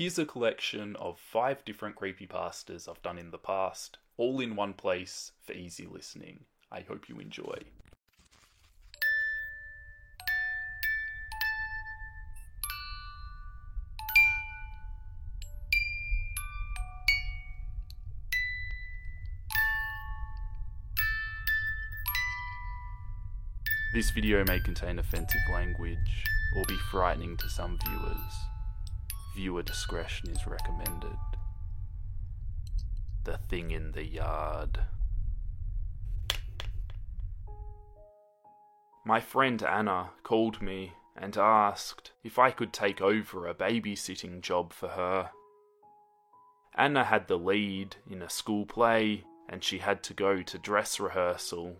Here's a collection of five different creepypastas I've done in the past, all in one place for easy listening. I hope you enjoy. This video may contain offensive language or be frightening to some viewers. Viewer discretion is recommended. The thing in the yard. My friend Anna called me and asked if I could take over a babysitting job for her. Anna had the lead in a school play and she had to go to dress rehearsal.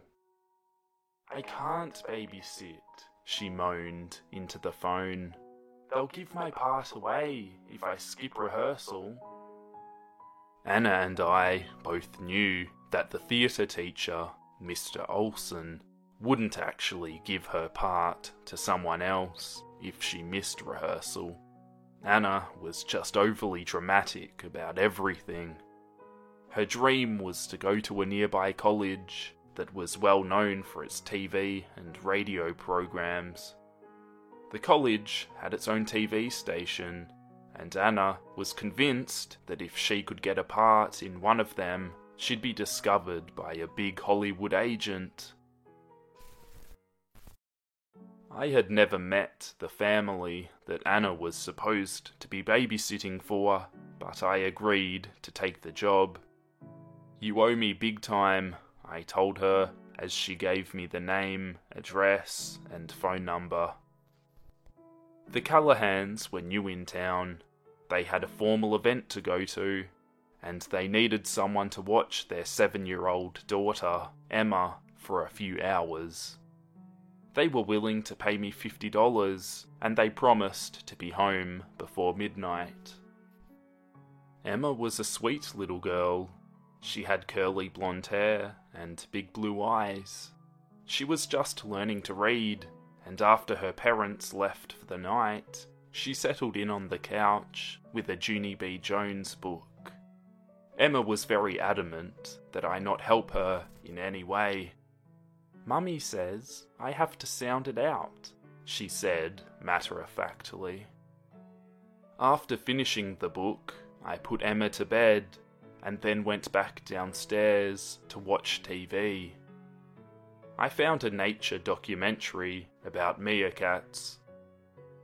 I can't babysit, she moaned into the phone. They'll give my part away if I skip rehearsal. Anna and I both knew that the theatre teacher, Mr. Olson, wouldn't actually give her part to someone else if she missed rehearsal. Anna was just overly dramatic about everything. Her dream was to go to a nearby college that was well known for its TV and radio programs. The college had its own TV station, and Anna was convinced that if she could get a part in one of them, she'd be discovered by a big Hollywood agent. I had never met the family that Anna was supposed to be babysitting for, but I agreed to take the job. You owe me big time, I told her as she gave me the name, address, and phone number. The Callahans were new in town. They had a formal event to go to, and they needed someone to watch their seven year old daughter, Emma, for a few hours. They were willing to pay me $50, and they promised to be home before midnight. Emma was a sweet little girl. She had curly blonde hair and big blue eyes. She was just learning to read, and after her parents left for the night, she settled in on the couch with a Junie B. Jones book. Emma was very adamant that I not help her in any way. Mummy says I have to sound it out, she said matter of factly. After finishing the book, I put Emma to bed and then went back downstairs to watch TV. I found a nature documentary about meerkats.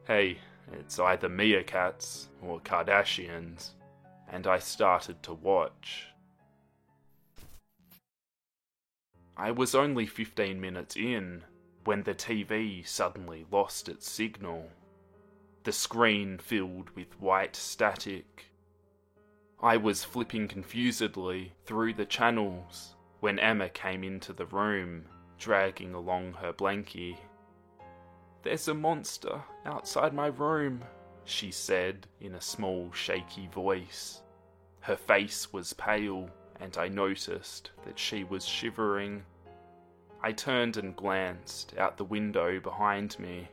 Hey, it's either meerkats or Kardashians, and I started to watch. I was only 15 minutes in when the TV suddenly lost its signal. The screen filled with white static I was flipping confusedly through the channels when Emma came into the room, dragging along her blankie. There's a monster outside my room, she said in a small, shaky voice. Her face was pale, and I noticed that she was shivering. I turned and glanced out the window behind me.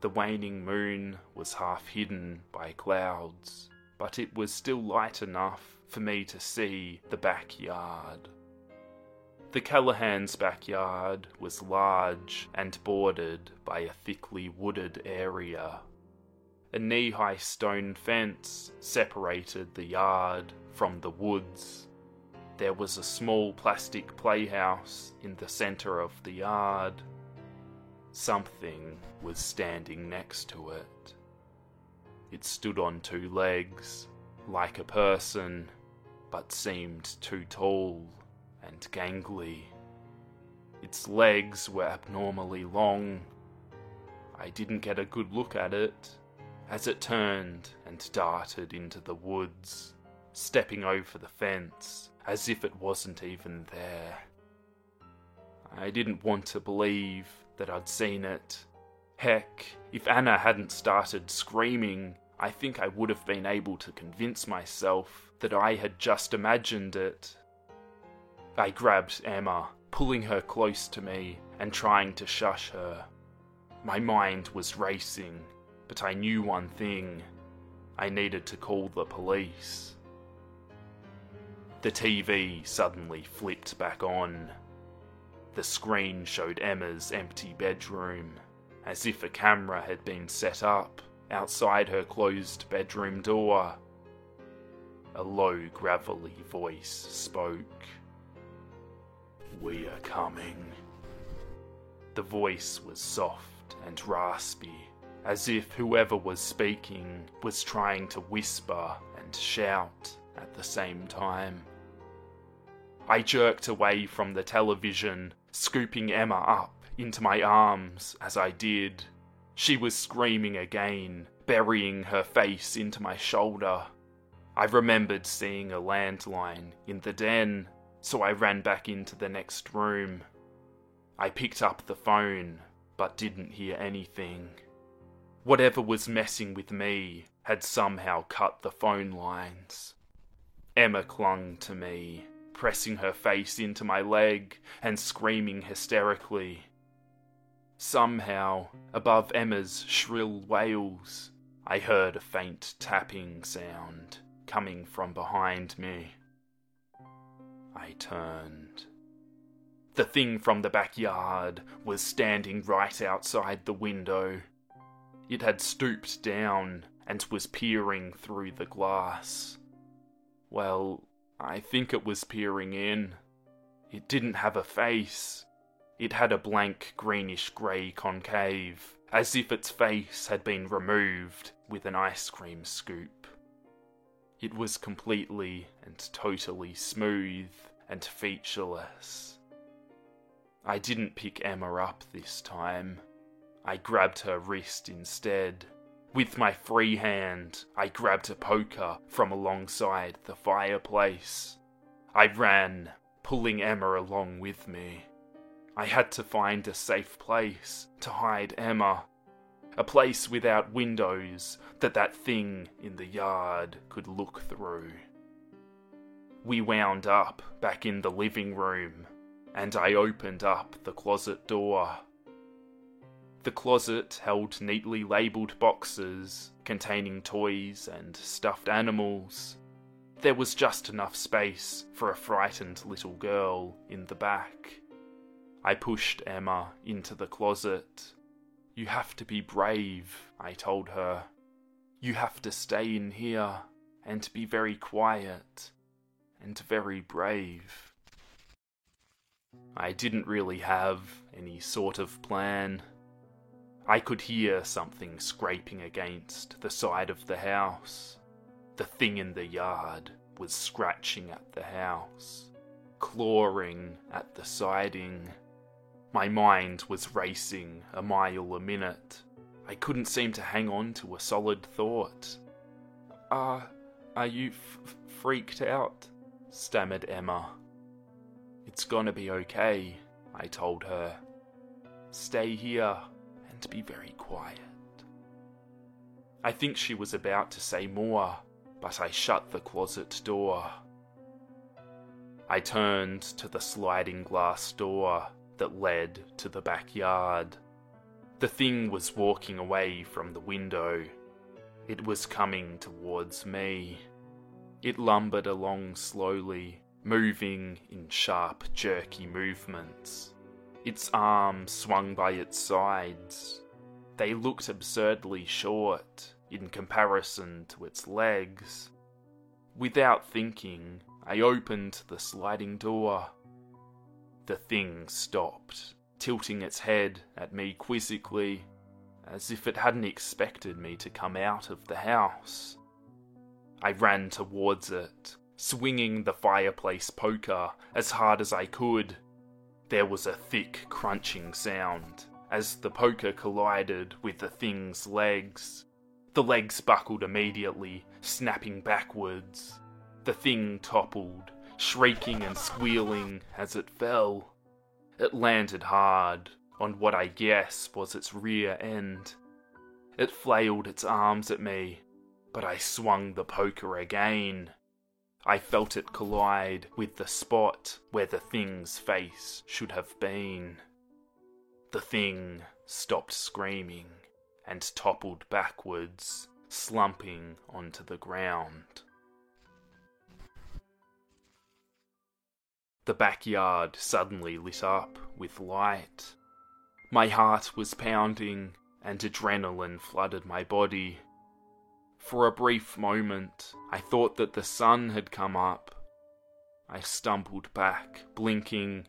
The waning moon was half hidden by clouds but it was still light enough for me to see the backyard. The Callahans' backyard was large and bordered by a thickly wooded area. A knee high stone fence separated the yard from the woods. There was a small plastic playhouse in the centre of the yard. Something was standing next to it. It stood on two legs, like a person, but seemed too tall and gangly. Its legs were abnormally long. I didn't get a good look at it as it turned and darted into the woods, stepping over the fence as if it wasn't even there. I didn't want to believe that I'd seen it. Heck, if Anna hadn't started screaming, I think I would have been able to convince myself that I had just imagined it. I grabbed Emma, pulling her close to me and trying to shush her. My mind was racing, but I knew one thing. I needed to call the police. The TV suddenly flipped back on. The screen showed Emma's empty bedroom, as if a camera had been set up outside her closed bedroom door. A low, gravelly voice spoke. We are coming. The voice was soft and raspy, as if whoever was speaking was trying to whisper and shout at the same time. I jerked away from the television, scooping Emma up into my arms as I did. She was screaming again, burying her face into my shoulder. I remembered seeing a landline in the den, so I ran back into the next room. I picked up the phone, but didn't hear anything. Whatever was messing with me had somehow cut the phone lines. Emma clung to me, pressing her face into my leg and screaming hysterically. Somehow, above Emma's shrill wails, I heard a faint tapping sound coming from behind me. I turned. The thing from the backyard was standing right outside the window. It had stooped down and was peering through the glass. Well, I think it was peering in. It didn't have a face. It had a blank greenish grey concave, as if its face had been removed with an ice cream scoop. It was completely and totally smooth and featureless. I didn't pick Emma up this time. I grabbed her wrist instead with my free hand, I grabbed a poker from alongside the fireplace. I ran, pulling Emma along with me. I had to find a safe place to hide Emma. A place without windows that that thing in the yard could look through. We wound up back in the living room, and I opened up the closet door. The closet held neatly labelled boxes containing toys and stuffed animals. There was just enough space for a frightened little girl in the back. I pushed Emma into the closet. You have to be brave, I told her. You have to stay in here and be very quiet and very brave. I didn't really have any sort of plan. I could hear something scraping against the side of the house. The thing in the yard was scratching at the house, clawing at the siding. My mind was racing a mile a minute. I couldn't seem to hang on to a solid thought. Ah, uh, are you f- freaked out? Stammered Emma. It's gonna be okay, I told her. Stay here and be very quiet. I think she was about to say more, but I shut the closet door. I turned to the sliding glass door that led to the backyard. The thing was walking away from the window. It was coming towards me. It lumbered along slowly, moving in sharp, jerky movements. Its arms swung by its sides. They looked absurdly short in comparison to its legs. Without thinking, I opened the sliding door. The thing stopped, tilting its head at me quizzically, as if it hadn't expected me to come out of the house. I ran towards it, swinging the fireplace poker as hard as I could there was a thick crunching sound as the poker collided with the thing's legs. The legs buckled immediately, snapping backwards. The thing toppled, shrieking and squealing as it fell. It landed hard on what I guess was its rear end. It flailed its arms at me, but I swung the poker again. I felt it collide with the spot where the thing's face should have been. The thing stopped screaming and toppled backwards, slumping onto the ground. The backyard suddenly lit up with light. My heart was pounding and adrenaline flooded my body. For a brief moment, I thought that the sun had come up. I stumbled back, blinking.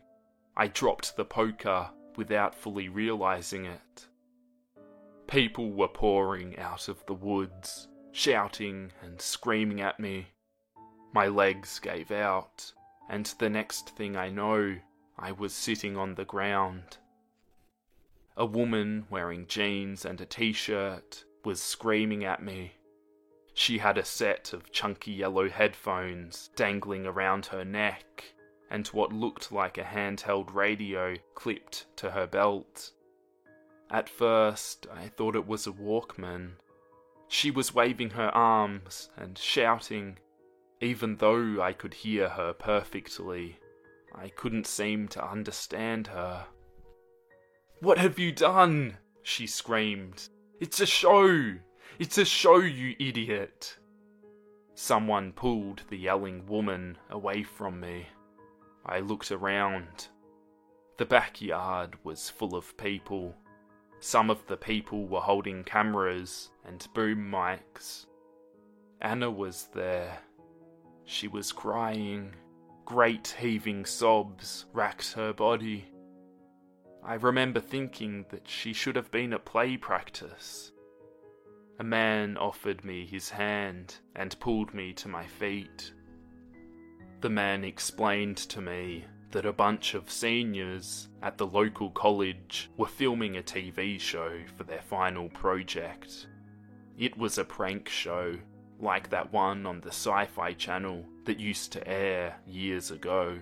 I dropped the poker without fully realizing it. People were pouring out of the woods, shouting and screaming at me. My legs gave out, and the next thing I know, I was sitting on the ground. A woman wearing jeans and a t shirt was screaming at me. She had a set of chunky yellow headphones dangling around her neck, and what looked like a handheld radio clipped to her belt. At first, I thought it was a Walkman. She was waving her arms and shouting, even though I could hear her perfectly. I couldn't seem to understand her. What have you done? she screamed. It's a show! It's a show, you idiot! Someone pulled the yelling woman away from me. I looked around. The backyard was full of people. Some of the people were holding cameras and boom mics. Anna was there. She was crying. Great heaving sobs racked her body. I remember thinking that she should have been at play practice. A man offered me his hand and pulled me to my feet. The man explained to me that a bunch of seniors at the local college were filming a TV show for their final project. It was a prank show, like that one on the Sci Fi channel that used to air years ago.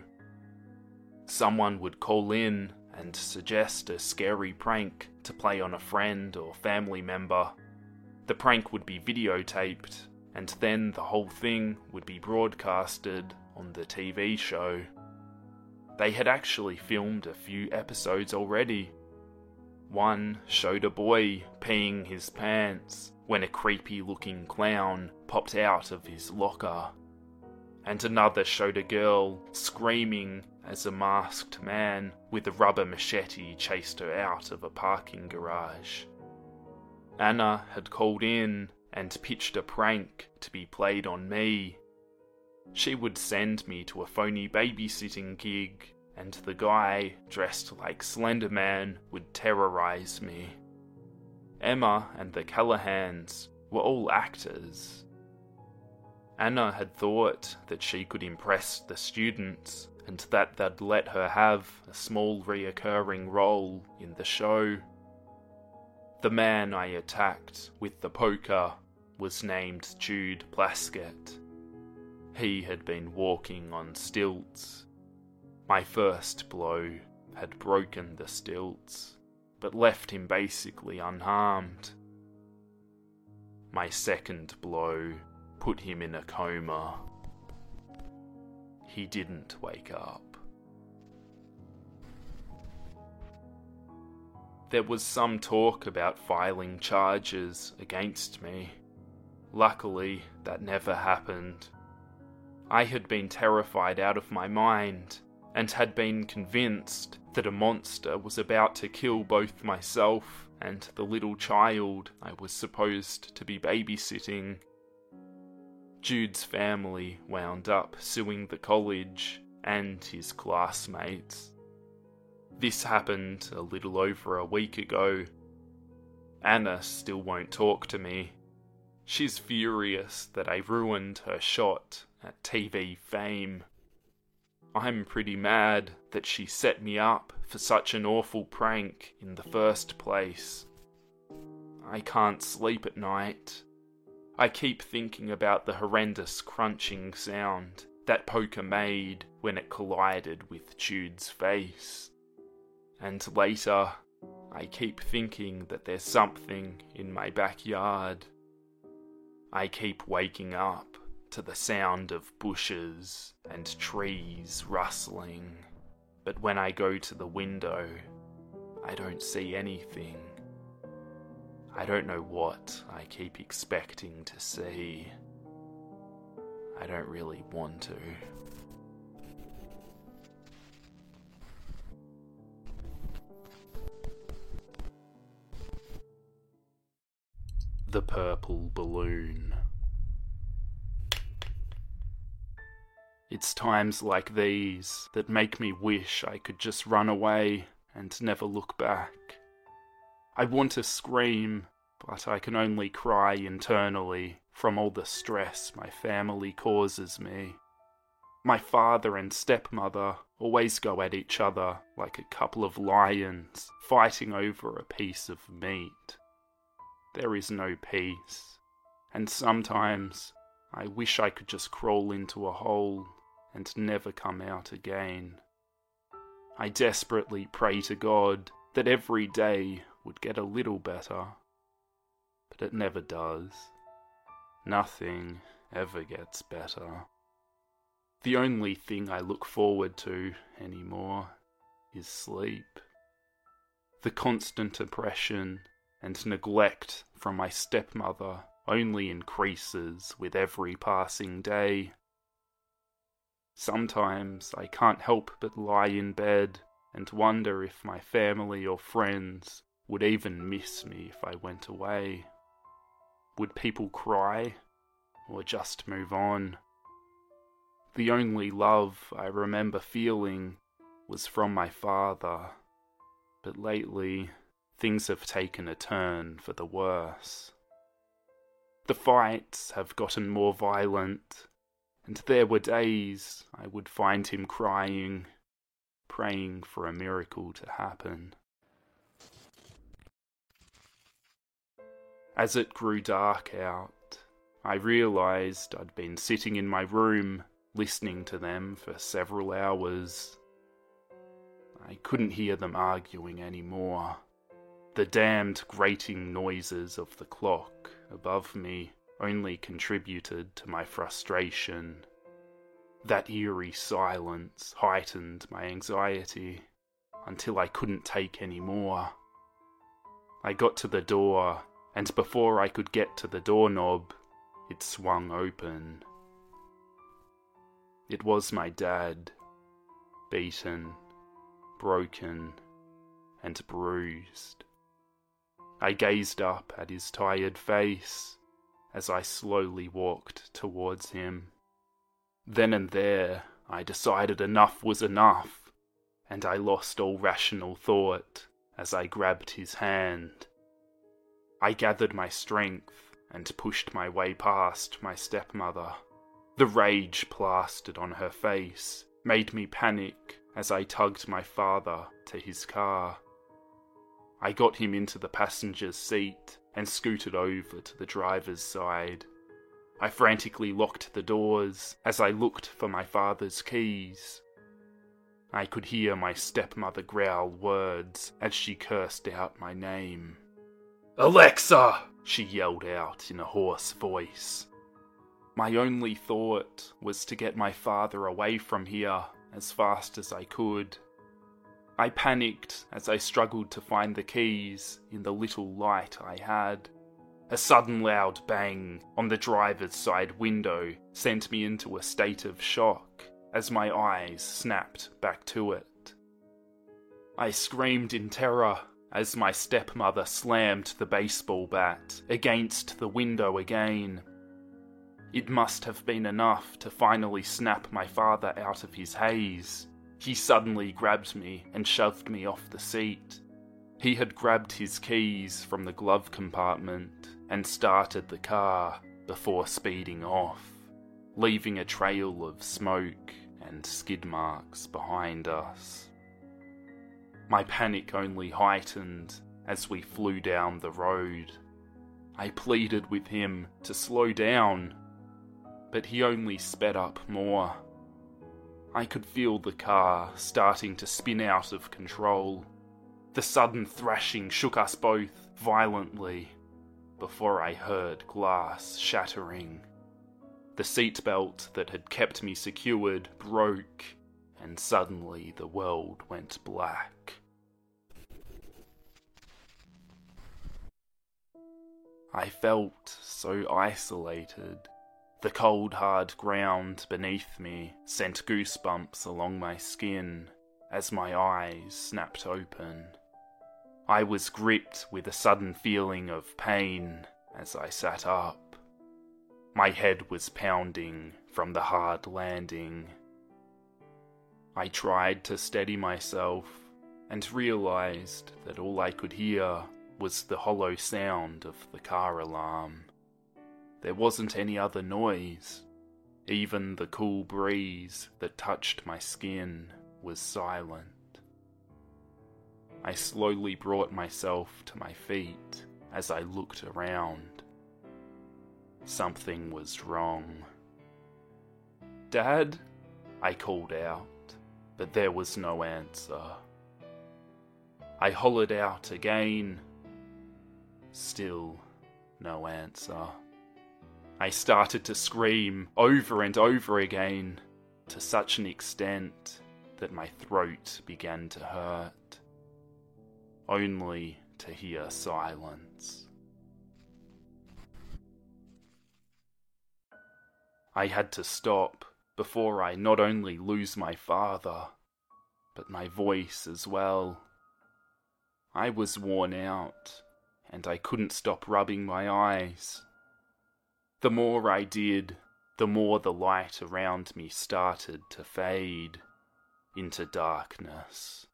Someone would call in and suggest a scary prank to play on a friend or family member. The prank would be videotaped, and then the whole thing would be broadcasted on the TV show. They had actually filmed a few episodes already. One showed a boy peeing his pants when a creepy looking clown popped out of his locker. And another showed a girl screaming as a masked man with a rubber machete chased her out of a parking garage. Anna had called in and pitched a prank to be played on me she would send me to a phony babysitting gig, and the guy, dressed like Slender Man, would terrorize me. Emma and the Callahans were all actors. Anna had thought that she could impress the students and that they'd let her have a small reoccurring role in the show. The man I attacked with the poker was named Jude Plaskett. He had been walking on stilts. My first blow had broken the stilts, but left him basically unharmed. My second blow put him in a coma. He didn't wake up. There was some talk about filing charges against me. Luckily, that never happened. I had been terrified out of my mind, and had been convinced that a monster was about to kill both myself and the little child I was supposed to be babysitting. Jude's family wound up suing the college and his classmates. This happened a little over a week ago. Anna still won't talk to me. She's furious that I ruined her shot at TV fame. I'm pretty mad that she set me up for such an awful prank in the first place. I can't sleep at night. I keep thinking about the horrendous crunching sound that poker made when it collided with Jude's face. And later, I keep thinking that there's something in my backyard. I keep waking up to the sound of bushes and trees rustling. But when I go to the window, I don't see anything. I don't know what I keep expecting to see. I don't really want to. The Purple Balloon. It's times like these that make me wish I could just run away and never look back. I want to scream, but I can only cry internally from all the stress my family causes me. My father and stepmother always go at each other like a couple of lions fighting over a piece of meat. There is no peace, and sometimes I wish I could just crawl into a hole and never come out again. I desperately pray to God that every day would get a little better, but it never does. Nothing ever gets better. The only thing I look forward to anymore is sleep. The constant oppression and neglect from my stepmother only increases with every passing day. Sometimes I can't help but lie in bed and wonder if my family or friends would even miss me if I went away. Would people cry or just move on? The only love I remember feeling was from my father, but lately things have taken a turn for the worse. The fights have gotten more violent and there were days I would find him crying, praying for a miracle to happen. As it grew dark out, I realized I'd been sitting in my room listening to them for several hours. I couldn't hear them arguing anymore. The damned grating noises of the clock above me only contributed to my frustration. That eerie silence heightened my anxiety until I couldn't take any more. I got to the door, and before I could get to the doorknob, it swung open. It was my dad, beaten, broken, and bruised. I gazed up at his tired face as I slowly walked towards him. Then and there, I decided enough was enough, and I lost all rational thought as I grabbed his hand. I gathered my strength and pushed my way past my stepmother. The rage plastered on her face made me panic as I tugged my father to his car. I got him into the passenger's seat and scooted over to the driver's side. I frantically locked the doors as I looked for my father's keys. I could hear my stepmother growl words as she cursed out my name. Alexa! she yelled out in a hoarse voice. My only thought was to get my father away from here as fast as I could. I panicked as I struggled to find the keys in the little light I had. A sudden loud bang on the driver's side window sent me into a state of shock as my eyes snapped back to it. I screamed in terror as my stepmother slammed the baseball bat against the window again. It must have been enough to finally snap my father out of his haze. He suddenly grabbed me and shoved me off the seat. He had grabbed his keys from the glove compartment and started the car before speeding off, leaving a trail of smoke and skid marks behind us. My panic only heightened as we flew down the road. I pleaded with him to slow down, but he only sped up more. I could feel the car starting to spin out of control. The sudden thrashing shook us both violently before I heard glass shattering. The seatbelt that had kept me secured broke, and suddenly the world went black. I felt so isolated. The cold, hard ground beneath me sent goosebumps along my skin as my eyes snapped open. I was gripped with a sudden feeling of pain as I sat up. My head was pounding from the hard landing. I tried to steady myself and realized that all I could hear was the hollow sound of the car alarm. There wasn't any other noise. Even the cool breeze that touched my skin was silent. I slowly brought myself to my feet as I looked around. Something was wrong. Dad? I called out, but there was no answer. I hollered out again. Still no answer. I started to scream over and over again to such an extent that my throat began to hurt, only to hear silence. I had to stop before I not only lose my father, but my voice as well. I was worn out, and I couldn't stop rubbing my eyes. The more I did, the more the light around me started to fade into darkness.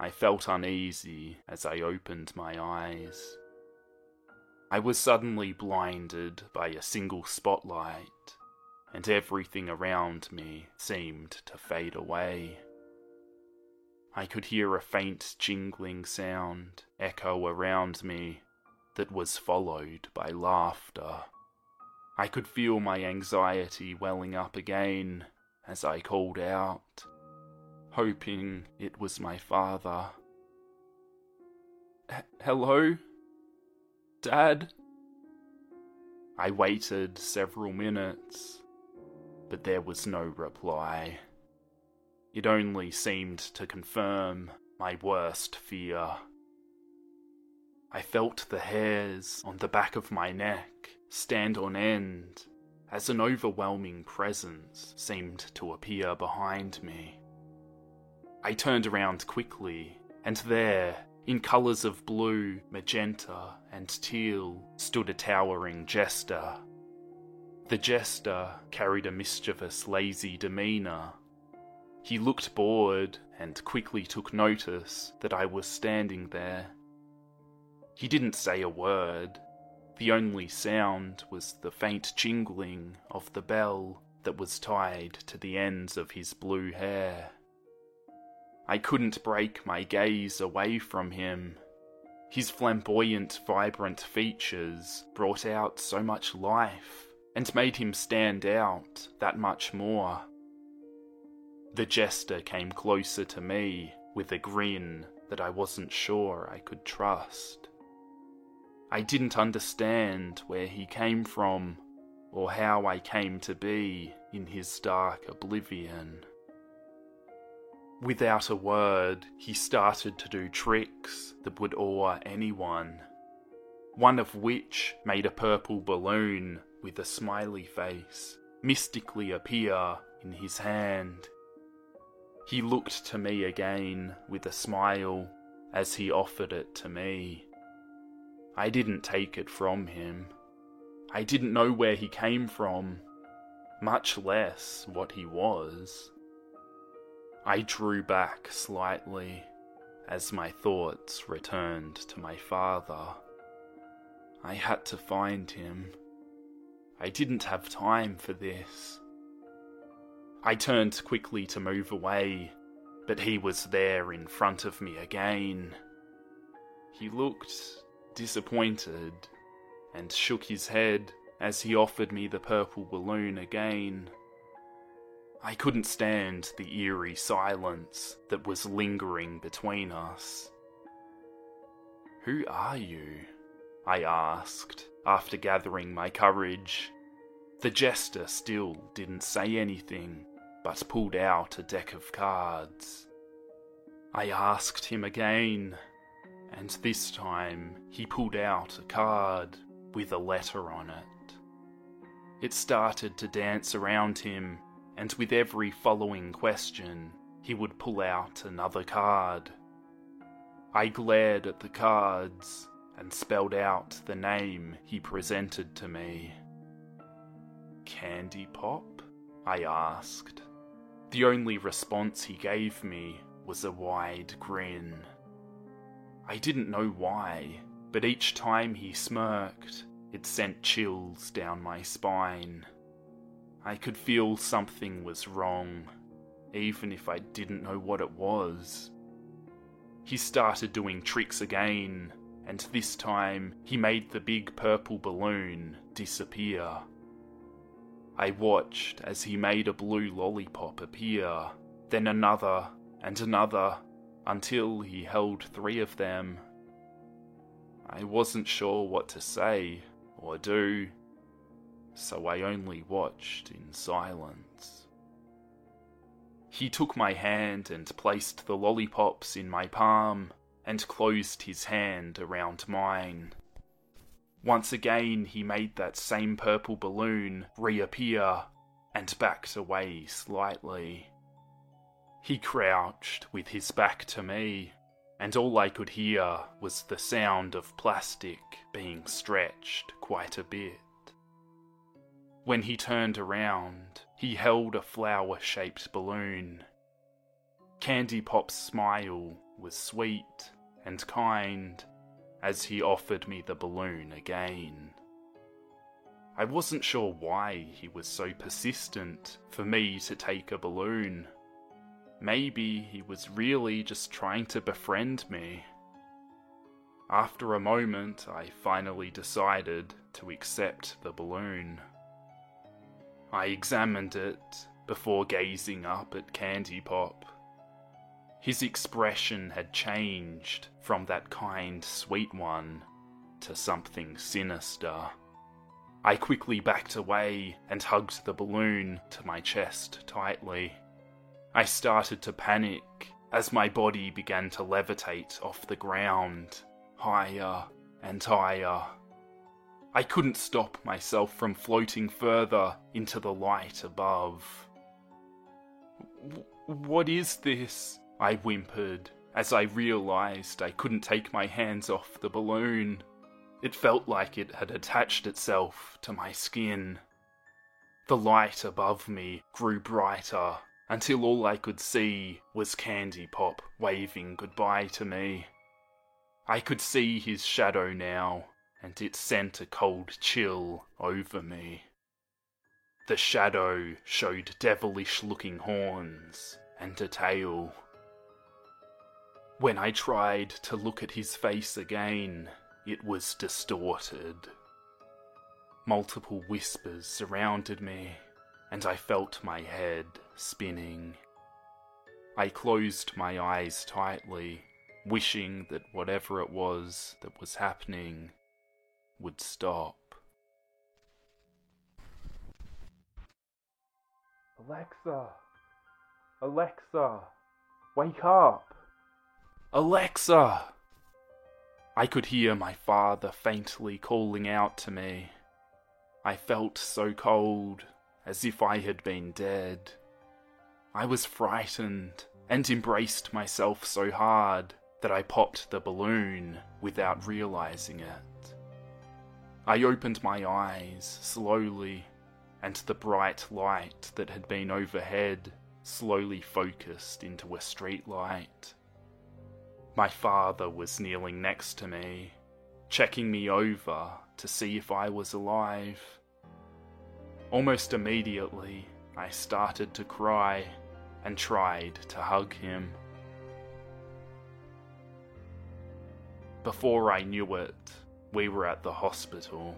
I felt uneasy as I opened my eyes. I was suddenly blinded by a single spotlight, and everything around me seemed to fade away. I could hear a faint jingling sound echo around me that was followed by laughter. I could feel my anxiety welling up again as I called out, hoping it was my father. Hello? Dad? I waited several minutes, but there was no reply. It only seemed to confirm my worst fear. I felt the hairs on the back of my neck stand on end as an overwhelming presence seemed to appear behind me. I turned around quickly, and there, in colours of blue, magenta, and teal, stood a towering jester. The jester carried a mischievous, lazy demeanour he looked bored and quickly took notice that I was standing there. He didn't say a word. The only sound was the faint jingling of the bell that was tied to the ends of his blue hair. I couldn't break my gaze away from him. His flamboyant, vibrant features brought out so much life and made him stand out that much more. The jester came closer to me with a grin that I wasn't sure I could trust. I didn't understand where he came from or how I came to be in his dark oblivion. Without a word, he started to do tricks that would awe anyone, one of which made a purple balloon with a smiley face mystically appear in his hand. He looked to me again with a smile as he offered it to me. I didn't take it from him. I didn't know where he came from, much less what he was. I drew back slightly as my thoughts returned to my father. I had to find him. I didn't have time for this. I turned quickly to move away, but he was there in front of me again. He looked disappointed and shook his head as he offered me the purple balloon again. I couldn't stand the eerie silence that was lingering between us. Who are you? I asked, after gathering my courage. The jester still didn't say anything but pulled out a deck of cards. I asked him again, and this time he pulled out a card with a letter on it. It started to dance around him, and with every following question, he would pull out another card. I glared at the cards and spelled out the name he presented to me. Candy Pop? I asked. The only response he gave me was a wide grin. I didn't know why, but each time he smirked, it sent chills down my spine. I could feel something was wrong, even if I didn't know what it was. He started doing tricks again, and this time he made the big purple balloon disappear. I watched as he made a blue lollipop appear, then another and another, until he held three of them. I wasn't sure what to say or do, so I only watched in silence. He took my hand and placed the lollipops in my palm and closed his hand around mine. Once again, he made that same purple balloon reappear and backed away slightly. He crouched with his back to me, and all I could hear was the sound of plastic being stretched quite a bit. When he turned around, he held a flower shaped balloon. Candy Pop's smile was sweet and kind as he offered me the balloon again. I wasn't sure why he was so persistent for me to take a balloon. Maybe he was really just trying to befriend me. After a moment, I finally decided to accept the balloon. I examined it before gazing up at Candy Pop. His expression had changed from that kind, sweet one to something sinister. I quickly backed away and hugged the balloon to my chest tightly. I started to panic as my body began to levitate off the ground, higher and higher. I couldn't stop myself from floating further into the light above. What is this? I whimpered as I realized I couldn't take my hands off the balloon. It felt like it had attached itself to my skin. The light above me grew brighter until all I could see was Candy Pop waving goodbye to me. I could see his shadow now, and it sent a cold chill over me. The shadow showed devilish looking horns and a tail. When I tried to look at his face again, it was distorted. Multiple whispers surrounded me, and I felt my head spinning. I closed my eyes tightly, wishing that whatever it was that was happening would stop. Alexa! Alexa! Wake up! Alexa! I could hear my father faintly calling out to me. I felt so cold, as if I had been dead. I was frightened and embraced myself so hard that I popped the balloon without realizing it. I opened my eyes slowly, and the bright light that had been overhead slowly focused into a street light. My father was kneeling next to me, checking me over to see if I was alive. Almost immediately, I started to cry and tried to hug him. Before I knew it, we were at the hospital.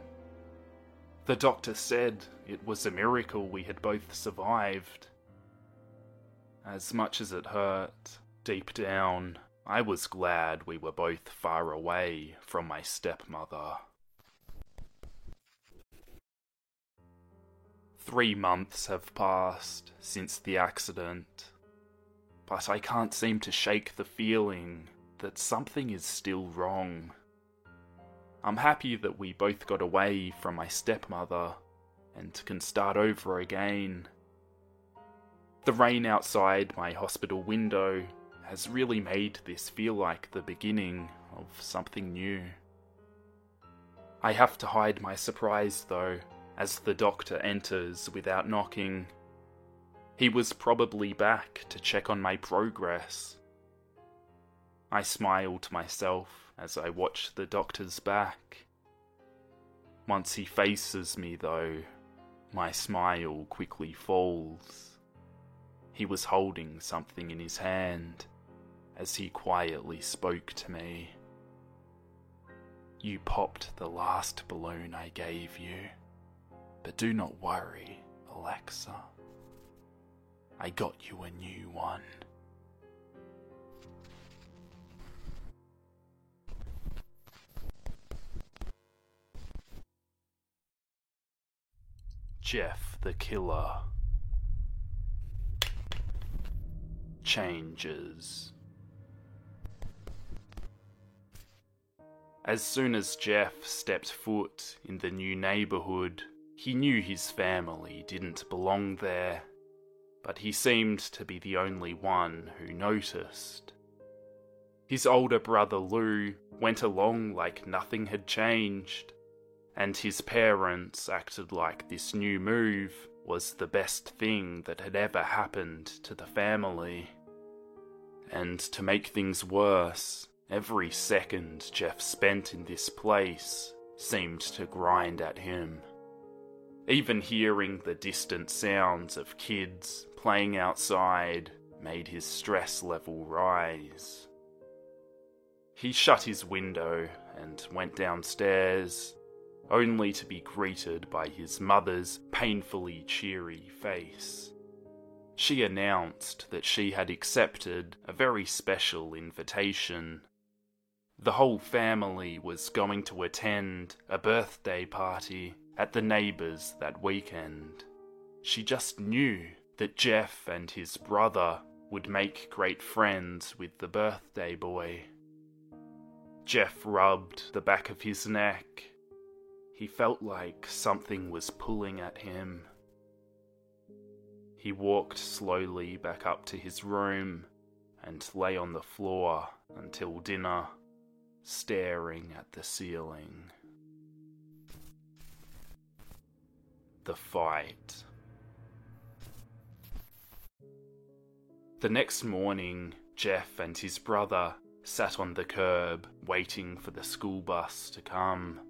The doctor said it was a miracle we had both survived. As much as it hurt, deep down, I was glad we were both far away from my stepmother. Three months have passed since the accident, but I can't seem to shake the feeling that something is still wrong. I'm happy that we both got away from my stepmother and can start over again. The rain outside my hospital window has really made this feel like the beginning of something new. I have to hide my surprise though, as the doctor enters without knocking. He was probably back to check on my progress. I smile to myself as I watch the doctor's back. Once he faces me, though, my smile quickly falls. He was holding something in his hand as he quietly spoke to me. You popped the last balloon I gave you, but do not worry, Alexa. I got you a new one. Jeff the Killer changes. As soon as Jeff stepped foot in the new neighbourhood, he knew his family didn't belong there, but he seemed to be the only one who noticed. His older brother Lou went along like nothing had changed, and his parents acted like this new move was the best thing that had ever happened to the family. And to make things worse, every second Jeff spent in this place seemed to grind at him. Even hearing the distant sounds of kids playing outside made his stress level rise. He shut his window and went downstairs, only to be greeted by his mother's painfully cheery face. She announced that she had accepted a very special invitation. The whole family was going to attend a birthday party at the neighbours that weekend. She just knew that Jeff and his brother would make great friends with the birthday boy. Jeff rubbed the back of his neck. He felt like something was pulling at him. He walked slowly back up to his room and lay on the floor until dinner, staring at the ceiling. The fight. The next morning, Jeff and his brother sat on the curb waiting for the school bus to come.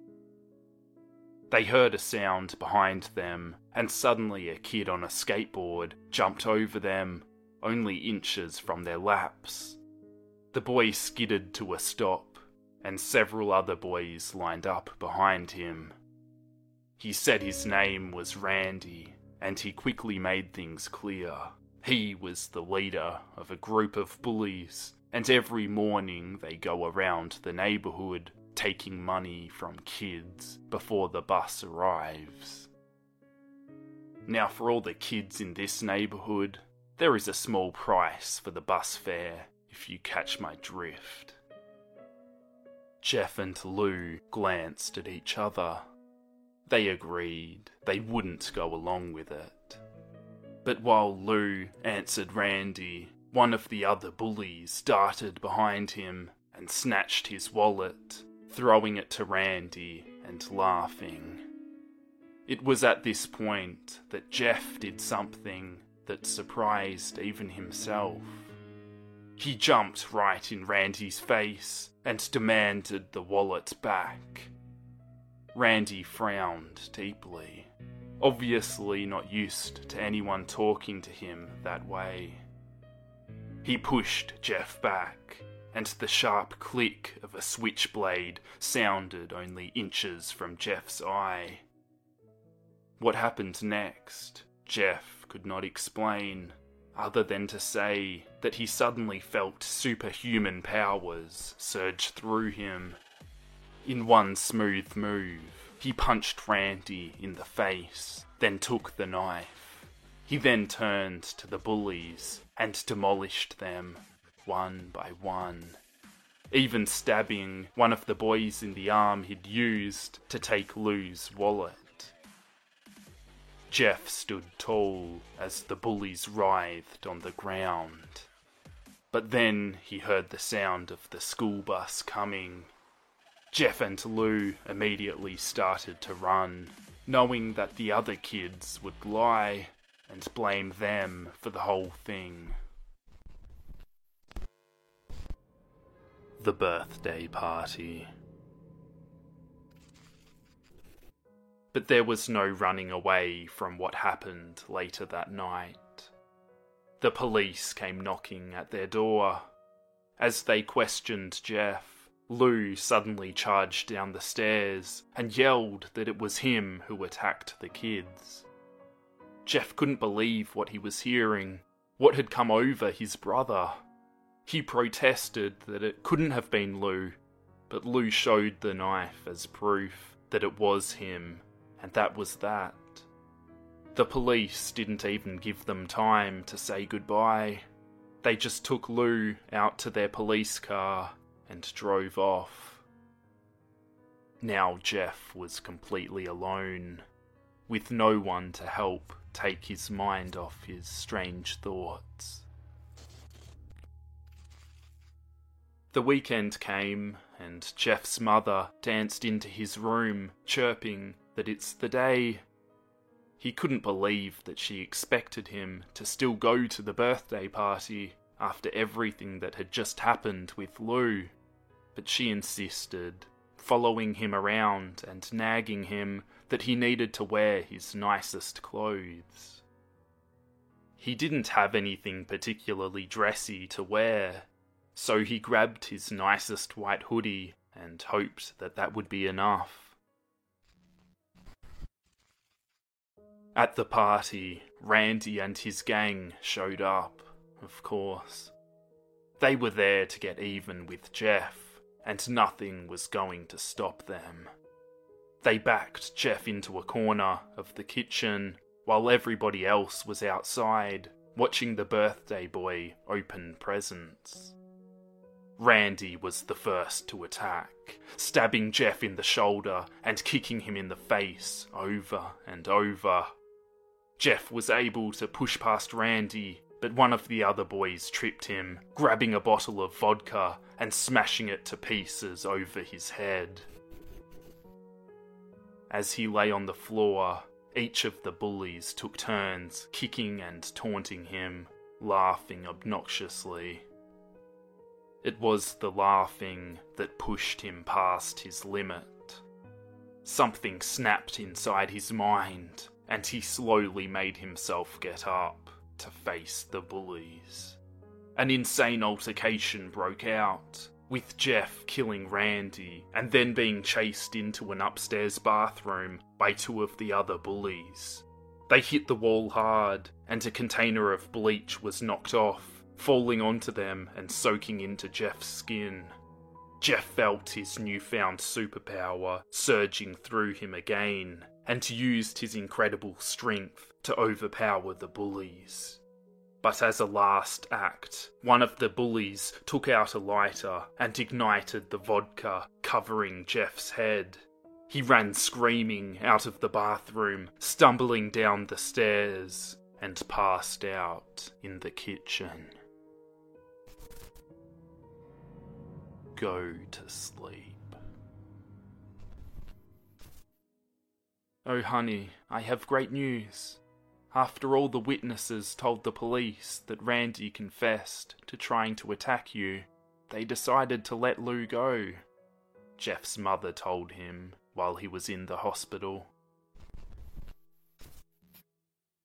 They heard a sound behind them, and suddenly a kid on a skateboard jumped over them, only inches from their laps. The boy skidded to a stop, and several other boys lined up behind him. He said his name was Randy, and he quickly made things clear. He was the leader of a group of bullies, and every morning they go around the neighbourhood taking money from kids before the bus arrives. Now, for all the kids in this neighbourhood, there is a small price for the bus fare if you catch my drift. Jeff and Lou glanced at each other. They agreed they wouldn't go along with it. But while Lou answered Randy, one of the other bullies darted behind him and snatched his wallet throwing it to Randy and laughing. It was at this point that Jeff did something that surprised even himself. He jumped right in Randy's face and demanded the wallet back. Randy frowned deeply, obviously not used to anyone talking to him that way. He pushed Jeff back and the sharp click of a switchblade sounded only inches from Jeff's eye. What happened next, Jeff could not explain, other than to say that he suddenly felt superhuman powers surge through him. In one smooth move, he punched Randy in the face, then took the knife. He then turned to the bullies and demolished them one by one. even stabbing one of the boys in the arm he'd used to take Lou's wallet. Jeff stood tall as the bullies writhed on the ground. But then he heard the sound of the school bus coming. Jeff and Lou immediately started to run, knowing that the other kids would lie and blame them for the whole thing. The birthday party. But there was no running away from what happened later that night. The police came knocking at their door. As they questioned Jeff, Lou suddenly charged down the stairs and yelled that it was him who attacked the kids. Jeff couldn't believe what he was hearing, what had come over his brother. He protested that it couldn't have been Lou, but Lou showed the knife as proof that it was him and that was that. The police didn't even give them time to say goodbye. They just took Lou out to their police car and drove off. Now Jeff was completely alone, with no one to help take his mind off his strange thoughts. The weekend came, and Jeff's mother danced into his room, chirping that it's the day. He couldn't believe that she expected him to still go to the birthday party after everything that had just happened with Lou, but she insisted, following him around and nagging him that he needed to wear his nicest clothes. He didn't have anything particularly dressy to wear, so he grabbed his nicest white hoodie and hoped that that would be enough. At the party, Randy and his gang showed up, of course. They were there to get even with Jeff, and nothing was going to stop them. They backed Jeff into a corner of the kitchen while everybody else was outside watching the birthday boy open presents. Randy was the first to attack, stabbing Jeff in the shoulder and kicking him in the face over and over. Jeff was able to push past Randy, but one of the other boys tripped him, grabbing a bottle of vodka and smashing it to pieces over his head. As he lay on the floor, each of the bullies took turns kicking and taunting him, laughing obnoxiously. It was the laughing that pushed him past his limit. Something snapped inside his mind, and he slowly made himself get up to face the bullies. An insane altercation broke out, with Jeff killing Randy and then being chased into an upstairs bathroom by two of the other bullies. They hit the wall hard, and a container of bleach was knocked off, falling onto them and soaking into Jeff's skin. Jeff felt his newfound superpower surging through him again and used his incredible strength to overpower the bullies. But as a last act, one of the bullies took out a lighter and ignited the vodka, covering Jeff's head. He ran screaming out of the bathroom, stumbling down the stairs, and passed out in the kitchen. Go to sleep. Oh, honey, I have great news. After all the witnesses told the police that Randy confessed to trying to attack you, they decided to let Lou go. Jeff's mother told him while he was in the hospital.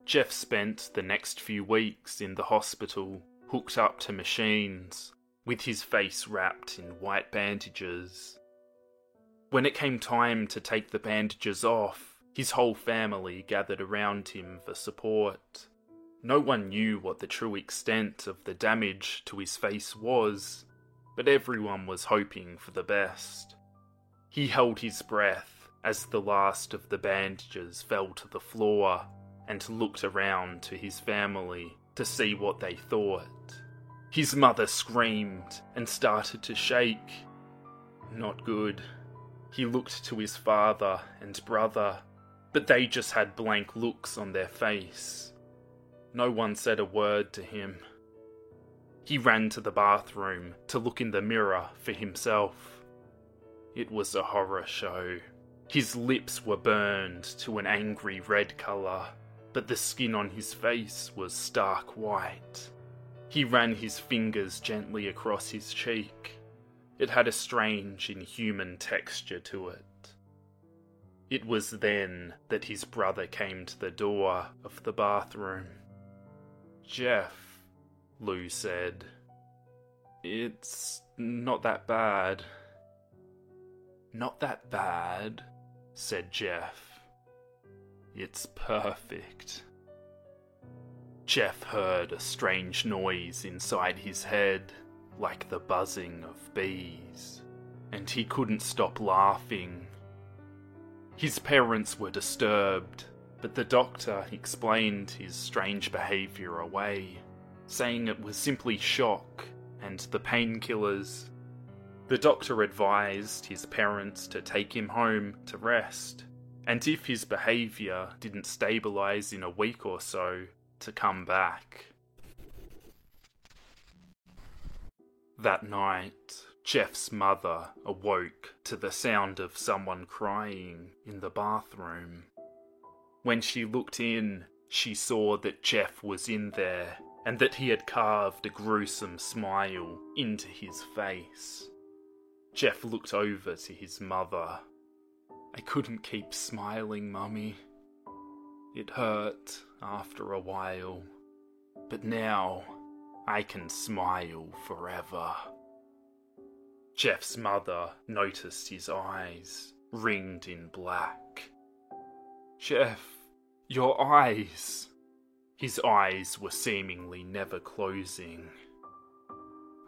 Jeff spent the next few weeks in the hospital, hooked up to machines, with his face wrapped in white bandages. When it came time to take the bandages off, his whole family gathered around him for support. No one knew what the true extent of the damage to his face was, but everyone was hoping for the best. He held his breath as the last of the bandages fell to the floor and looked around to his family to see what they thought. His mother screamed and started to shake. Not good. He looked to his father and brother, but they just had blank looks on their face. No one said a word to him. He ran to the bathroom to look in the mirror for himself. It was a horror show. His lips were burned to an angry red colour, but the skin on his face was stark white. He ran his fingers gently across his cheek. It had a strange, inhuman texture to it. It was then that his brother came to the door of the bathroom. Jeff, Lou said. It's not that bad. Not that bad, said Jeff. It's perfect. Jeff heard a strange noise inside his head, like the buzzing of bees, and he couldn't stop laughing. His parents were disturbed, but the doctor explained his strange behaviour away saying it was simply shock and the painkillers. The doctor advised his parents to take him home to rest, and if his behaviour didn't stabilise in a week or so, to come back. That night, Jeff's mother awoke to the sound of someone crying in the bathroom. When she looked in, she saw that Jeff was in there and that he had carved a gruesome smile into his face. Jeff looked over to his mother. I couldn't keep smiling, Mummy. It hurt after a while, but now I can smile forever. Jeff's mother noticed his eyes ringed in black. Jeff, your eyes. His eyes were seemingly never closing.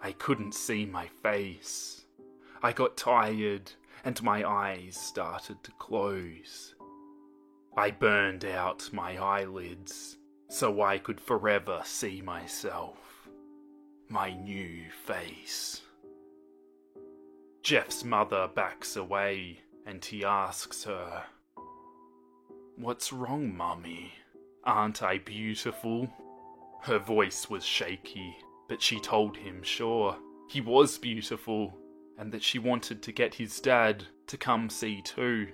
I couldn't see my face. I got tired and my eyes started to close. I burned out my eyelids so I could forever see myself, my new face. Jeff's mother backs away and he asks her, What's wrong, Mummy? Aren't I beautiful? Her voice was shaky, but she told him sure, he was beautiful, and that she wanted to get his dad to come see too.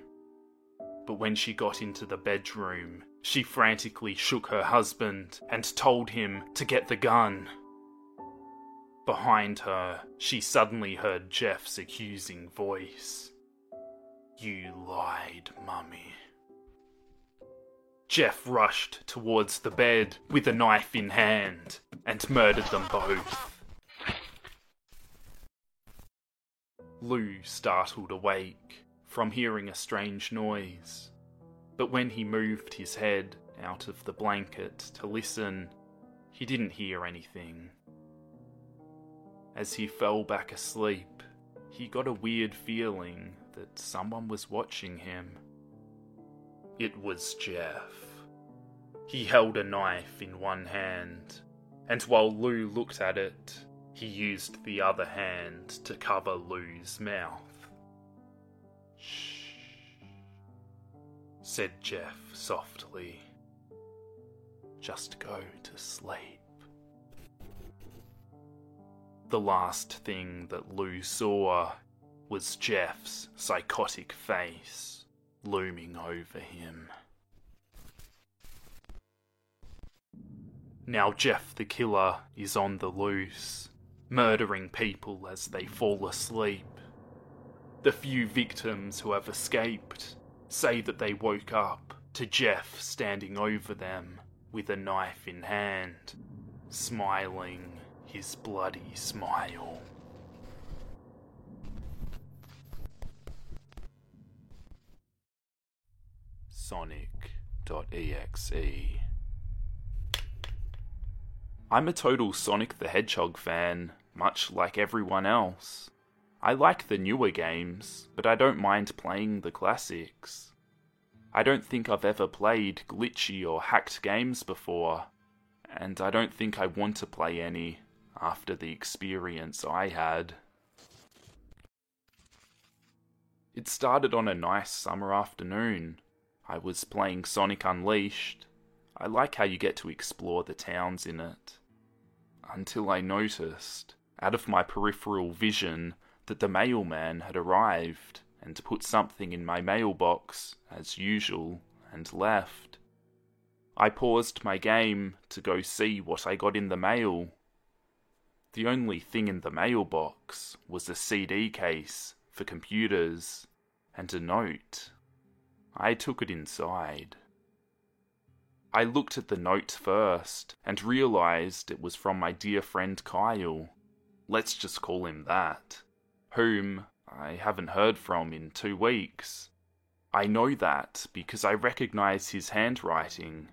But when she got into the bedroom, she frantically shook her husband and told him to get the gun. Behind her, she suddenly heard Jeff's accusing voice. You lied, Mummy. Jeff rushed towards the bed with a knife in hand and murdered them both. Lou startled awake from hearing a strange noise, but when he moved his head out of the blanket to listen, he didn't hear anything. As he fell back asleep, he got a weird feeling that someone was watching him. It was Jeff. He held a knife in one hand, and while Lou looked at it, he used the other hand to cover Lou's mouth. Shh, said Jeff softly. Just go to sleep. The last thing that Lou saw was Jeff's psychotic face looming over him. Now Jeff the killer is on the loose, murdering people as they fall asleep. The few victims who have escaped say that they woke up to Jeff standing over them with a knife in hand, smiling his bloody smile. Sonic.exe. I'm a total Sonic the Hedgehog fan, much like everyone else. I like the newer games, but I don't mind playing the classics. I don't think I've ever played glitchy or hacked games before, and I don't think I want to play any after the experience I had. It started on a nice summer afternoon. I was playing Sonic Unleashed. I like how you get to explore the towns in it. Until I noticed, out of my peripheral vision, that the mailman had arrived and put something in my mailbox, as usual, and left. I paused my game to go see what I got in the mail. The only thing in the mailbox was a CD case for computers and a note. I took it inside. I looked at the note first and realized it was from my dear friend Kyle. Let's just call him that. Whom I haven't heard from in two weeks. I know that because I recognize his handwriting,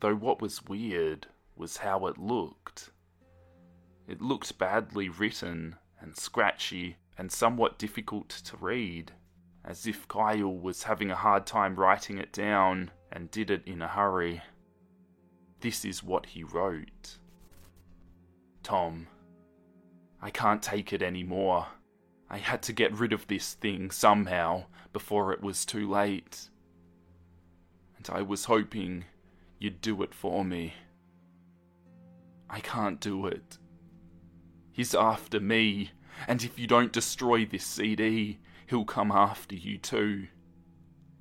though what was weird was how it looked. It looked badly written and scratchy and somewhat difficult to read, as if Kyle was having a hard time writing it down and did it in a hurry. This is what he wrote Tom, I can't take it anymore. I had to get rid of this thing somehow before it was too late. And I was hoping you'd do it for me. I can't do it. He's after me, and if you don't destroy this CD, he'll come after you too.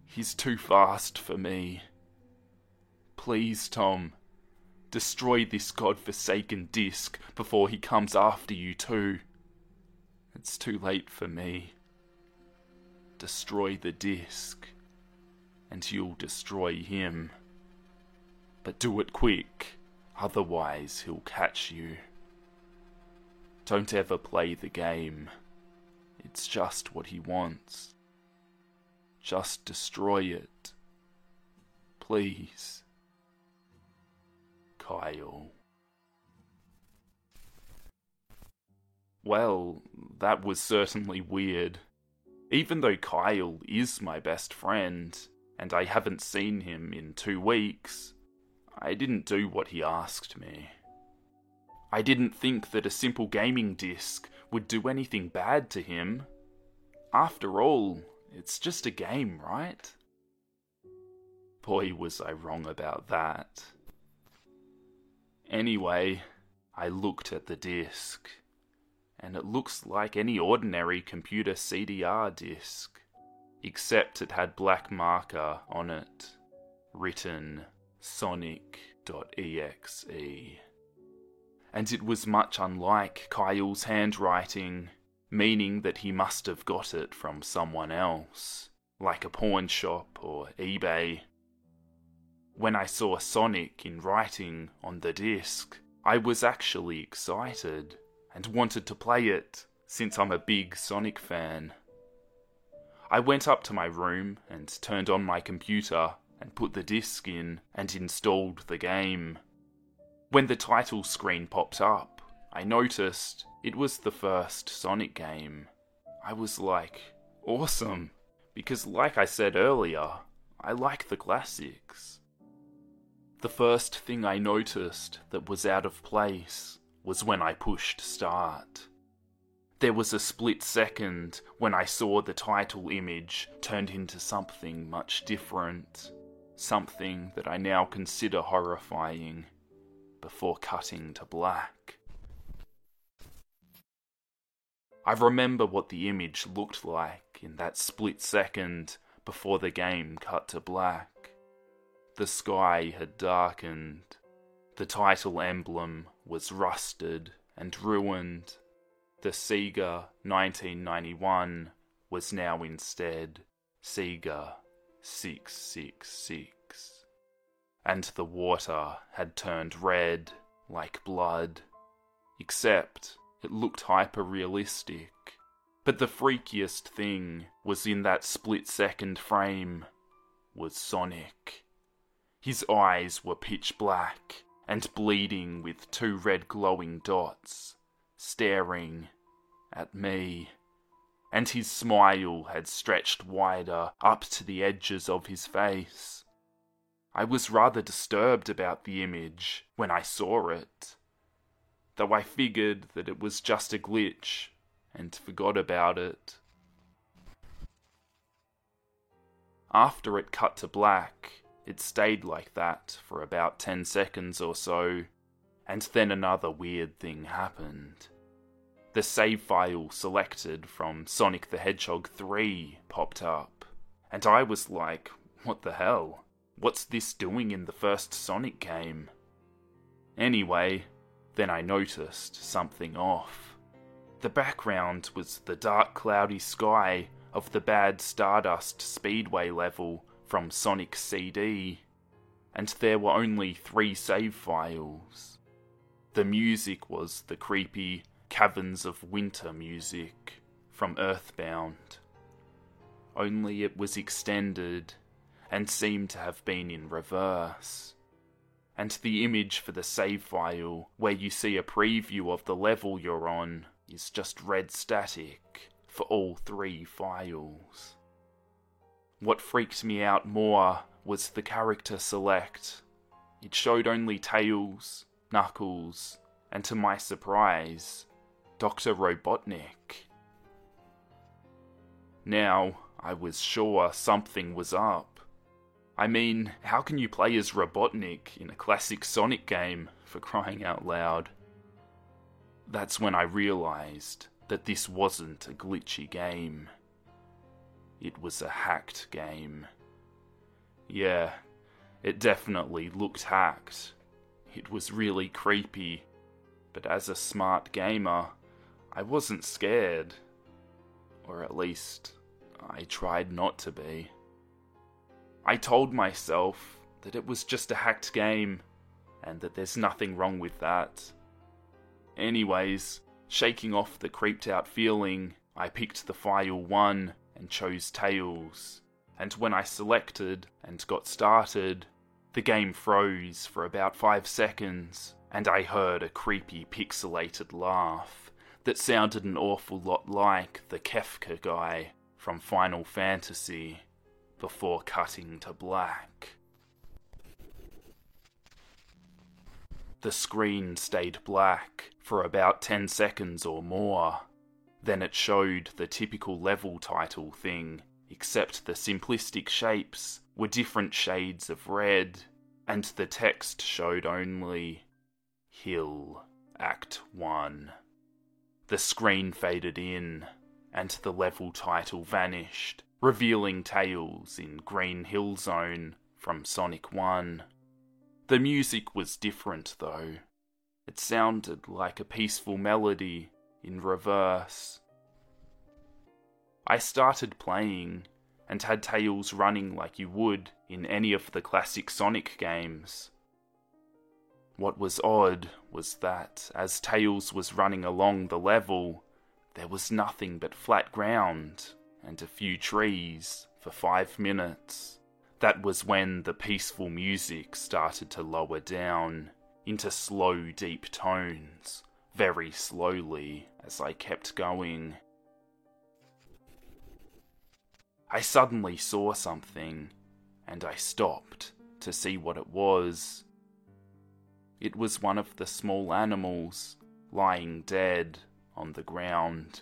He's too fast for me. Please, Tom, destroy this god-forsaken disc before he comes after you too. It's too late for me. Destroy the disc, and you'll destroy him. But do it quick, otherwise he'll catch you. Don't ever play the game. It's just what he wants. Just destroy it. Please. Kyle. Well, that was certainly weird. Even though Kyle is my best friend, and I haven't seen him in two weeks, I didn't do what he asked me. I didn't think that a simple gaming disc would do anything bad to him. After all, it's just a game, right? Boy, was I wrong about that. Anyway, I looked at the disc and it looks like any ordinary computer CDR disk, except it had black marker on it, written Sonic.exe. And it was much unlike Kyle's handwriting, meaning that he must have got it from someone else, like a pawn shop or eBay. When I saw Sonic in writing on the disc, I was actually excited and wanted to play it since I'm a big Sonic fan. I went up to my room and turned on my computer and put the disc in and installed the game. When the title screen popped up, I noticed it was the first Sonic game. I was like, awesome, because like I said earlier, I like the classics. The first thing I noticed that was out of place was when I pushed start. There was a split second when I saw the title image turned into something much different, something that I now consider horrifying, before cutting to black. I remember what the image looked like in that split second before the game cut to black. The sky had darkened. The title emblem was rusted and ruined. The Sega 1991 was now instead Sega 666. And the water had turned red like blood, except it looked hyper realistic. But the freakiest thing was in that split second frame was Sonic. His eyes were pitch black and bleeding with two red glowing dots, staring at me. And his smile had stretched wider up to the edges of his face. I was rather disturbed about the image when I saw it. though I figured that it was just a glitch and forgot about it. After it cut to black, it stayed like that for about 10 seconds or so, and then another weird thing happened. The save file selected from Sonic the Hedgehog 3 popped up, and I was like, what the hell? What's this doing in the first Sonic game? Anyway, then I noticed something off. The background was the dark, cloudy sky of the bad Stardust Speedway level from Sonic CD, and there were only three save files. The music was the creepy Caverns of Winter music from Earthbound. Only it was extended and seem to have been in reverse. And the image for the save file, where you see a preview of the level you're on, is just red static for all three files. What freaked me out more was the character select. It showed only Tails, Knuckles, and to my surprise, Dr. Robotnik. Now, I was sure something was up. I mean, how can you play as Robotnik in a classic Sonic game, for crying out loud? That's when I realised that this wasn't a glitchy game. It was a hacked game. Yeah, it definitely looked hacked. It was really creepy, but as a smart gamer, I wasn't scared. Or at least, I tried not to be. I told myself that it was just a hacked game, and that there's nothing wrong with that. Anyways, shaking off the creeped out feeling, I picked the file 1 and chose Tails. And when I selected and got started, the game froze for about 5 seconds, and I heard a creepy pixelated laugh that sounded an awful lot like the Kefka guy from Final Fantasy before cutting to black. The screen stayed black for about 10 seconds or more. Then it showed the typical level title thing, except the simplistic shapes were different shades of red, and the text showed only Hill Act 1. The screen faded in, and the level title vanished, revealing Tails in Green Hill Zone from Sonic 1. The music was different though. It sounded like a peaceful melody in reverse. I started playing and had Tails running like you would in any of the classic Sonic games. What was odd was that as Tails was running along the level, there was nothing but flat ground and a few trees for five minutes. That was when the peaceful music started to lower down into slow, deep tones, very slowly as I kept going. I suddenly saw something, and I stopped to see what it was. It was one of the small animals lying dead on the ground,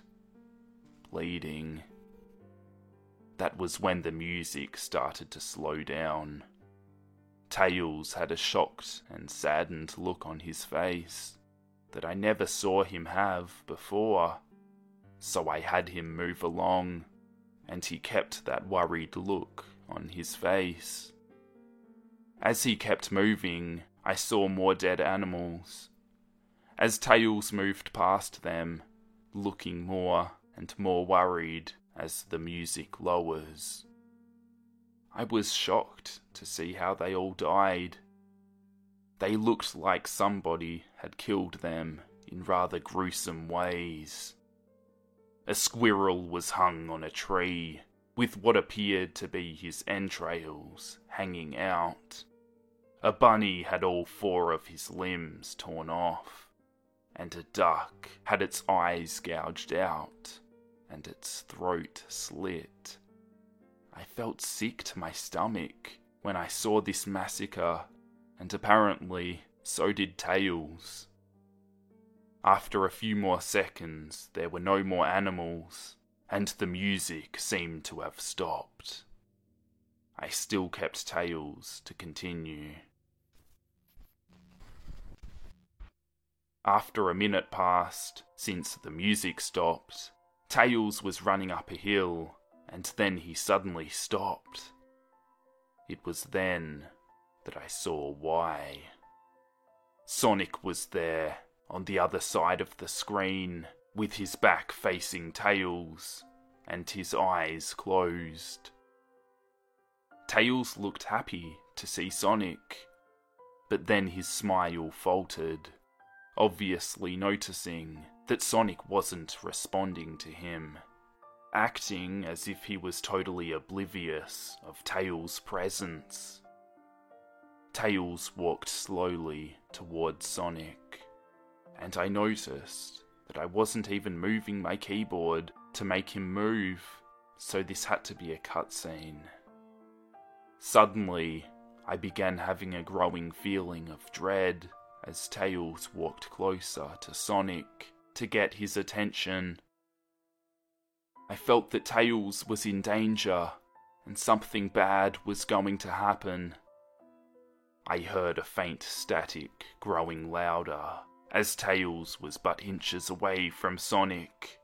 bleeding. That was when the music started to slow down. Tails had a shocked and saddened look on his face that I never saw him have before, so I had him move along, and he kept that worried look on his face. As he kept moving, I saw more dead animals. As Tails moved past them, looking more and more worried, as the music lowers. I was shocked to see how they all died. They looked like somebody had killed them in rather gruesome ways. A squirrel was hung on a tree, with what appeared to be his entrails hanging out. A bunny had all four of his limbs torn off, and a duck had its eyes gouged out and its throat slit. I felt sick to my stomach when I saw this massacre, and apparently so did Tails. After a few more seconds, there were no more animals, and the music seemed to have stopped. I still kept Tails to continue. After a minute passed, since the music stopped, Tails was running up a hill, and then he suddenly stopped. It was then that I saw why. Sonic was there, on the other side of the screen, with his back facing Tails, and his eyes closed. Tails looked happy to see Sonic, but then his smile faltered, obviously noticing that Sonic wasn't responding to him, acting as if he was totally oblivious of Tails' presence. Tails walked slowly towards Sonic and I noticed that I wasn't even moving my keyboard to make him move, so this had to be a cutscene. Suddenly, I began having a growing feeling of dread as Tails walked closer to Sonic to get his attention. I felt that Tails was in danger and something bad was going to happen. I heard a faint static growing louder as Tails was but inches away from Sonic,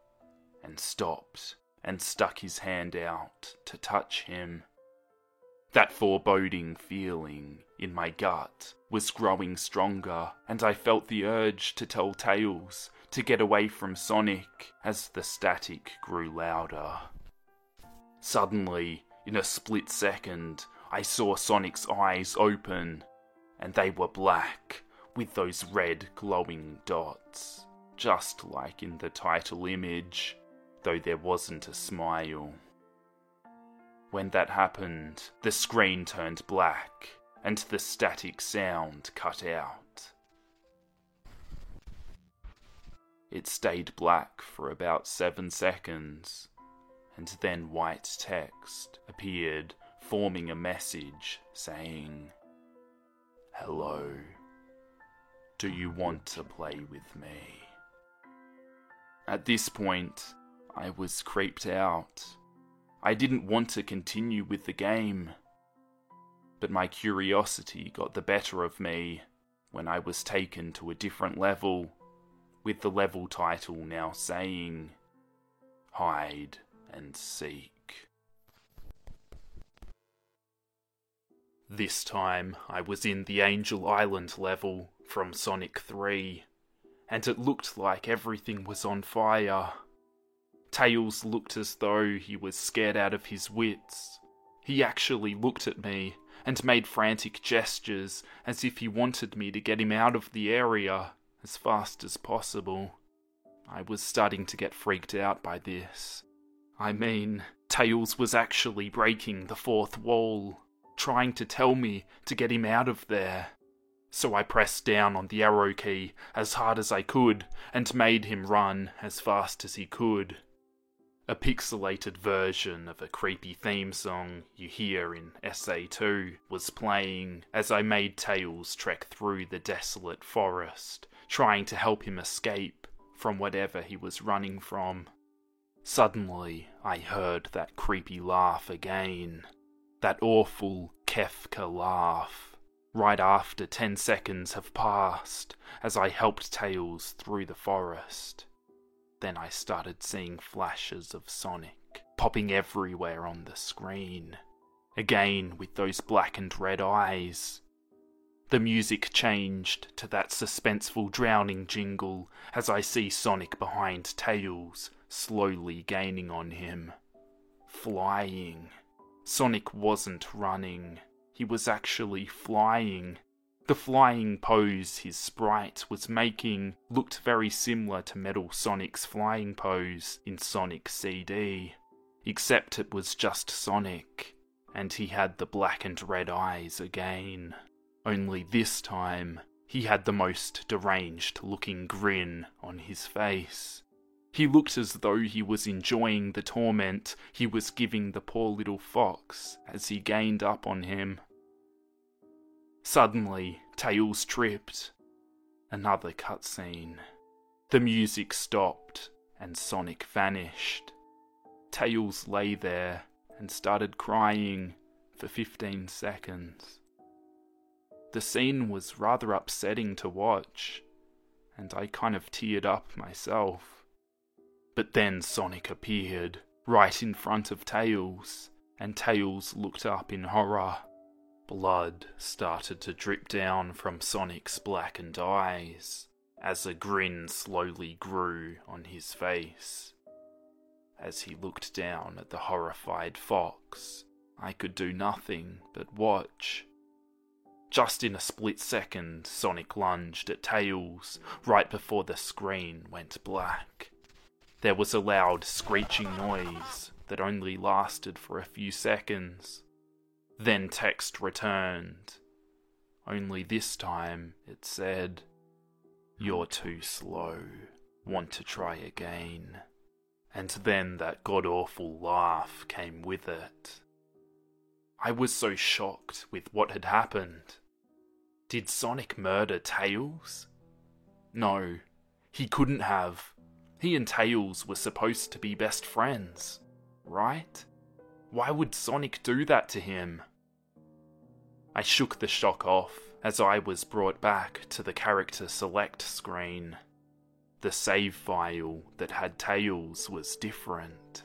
and stopped and stuck his hand out to touch him. That foreboding feeling in my gut was growing stronger, and I felt the urge to tell Tails to get away from Sonic as the static grew louder. Suddenly, in a split second, I saw Sonic's eyes open, and they were black with those red glowing dots, just like in the title image, though there wasn't a smile. When that happened, the screen turned black and the static sound cut out. It stayed black for about seven seconds, and then white text appeared, forming a message saying, Hello. Do you want to play with me? At this point, I was creeped out. I didn't want to continue with the game. But my curiosity got the better of me when I was taken to a different level, with the level title now saying Hide and Seek. This time I was in the Angel Island level from Sonic 3, and it looked like everything was on fire. Tails looked as though he was scared out of his wits. He actually looked at me and made frantic gestures as if he wanted me to get him out of the area as fast as possible. I was starting to get freaked out by this. I mean, Tails was actually breaking the fourth wall, trying to tell me to get him out of there so I pressed down on the arrow key as hard as I could and made him run as fast as he could. A pixelated version of a creepy theme song you hear in SA2 was playing as I made Tails trek through the desolate forest, trying to help him escape from whatever he was running from. Suddenly, I heard that creepy laugh again. That awful Kefka laugh right after 10 seconds have passed as I helped Tails through the forest. Then I started seeing flashes of Sonic popping everywhere on the screen, again with those black and red eyes. The music changed to that suspenseful drowning jingle as I see Sonic behind Tails, slowly gaining on him. Flying. Sonic wasn't running. He was actually flying. The flying pose his sprite was making looked very similar to Metal Sonic's flying pose in Sonic CD, except it was just Sonic, and he had the black and red eyes again. Only this time, he had the most deranged looking grin on his face. He looked as though he was enjoying the torment he was giving the poor little fox as he gained up on him. Suddenly, Tails tripped. Another cutscene. The music stopped and Sonic vanished. Tails lay there and started crying for 15 seconds. The scene was rather upsetting to watch, and I kind of teared up myself. But then Sonic appeared, right in front of Tails, and Tails looked up in horror. Blood started to drip down from Sonic's blackened eyes as a grin slowly grew on his face. As he looked down at the horrified fox, I could do nothing but watch. Just in a split second, Sonic lunged at Tails right before the screen went black. There was a loud screeching noise that only lasted for a few seconds. Then text returned. Only this time it said, You're too slow. Want to try again? And then that god awful laugh came with it. I was so shocked with what had happened. Did Sonic murder Tails? No, he couldn't have. He and Tails were supposed to be best friends, right? Why would Sonic do that to him? I shook the shock off as I was brought back to the character select screen. The save file that had Tails was different.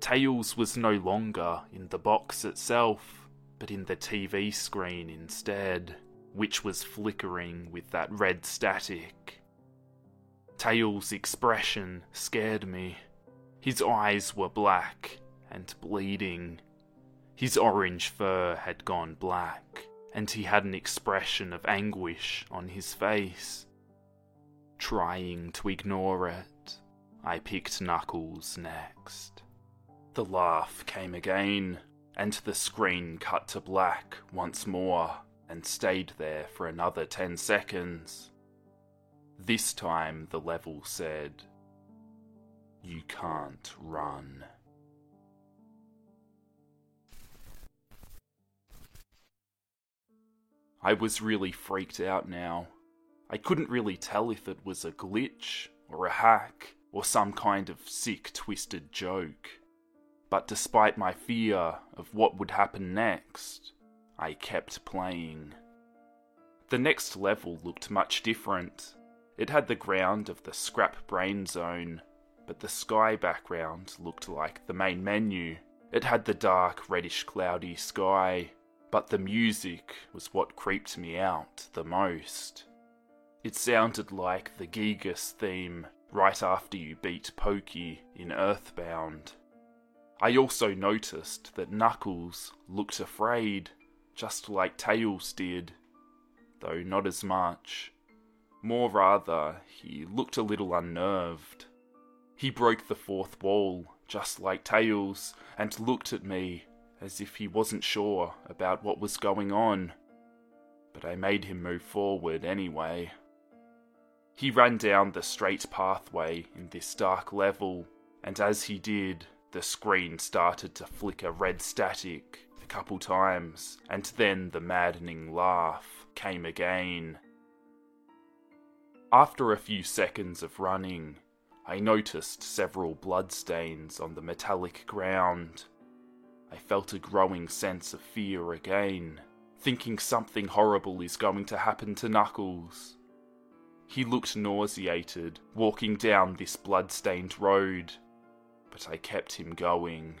Tails was no longer in the box itself, but in the TV screen instead, which was flickering with that red static. Tails' expression scared me. His eyes were black and bleeding. His orange fur had gone black, and he had an expression of anguish on his face. Trying to ignore it, I picked Knuckles next. The laugh came again, and the screen cut to black once more and stayed there for another 10 seconds. This time the level said, You can't run. I was really freaked out now. I couldn't really tell if it was a glitch, or a hack, or some kind of sick, twisted joke. But despite my fear of what would happen next, I kept playing. The next level looked much different. It had the ground of the scrap brain zone, but the sky background looked like the main menu. It had the dark, reddish, cloudy sky, but the music was what creeped me out the most. It sounded like the Giygas theme right after you beat Pokey in Earthbound. I also noticed that Knuckles looked afraid, just like Tails did, though not as much. More rather, he looked a little unnerved. He broke the fourth wall, just like Tails, and looked at me as if he wasn't sure about what was going on. But I made him move forward anyway. He ran down the straight pathway in this dark level, and as he did, the screen started to flicker red static a couple times, and then the maddening laugh came again. After a few seconds of running, I noticed several bloodstains on the metallic ground. I felt a growing sense of fear again, thinking something horrible is going to happen to Knuckles. He looked nauseated, walking down this blood-stained road, but I kept him going.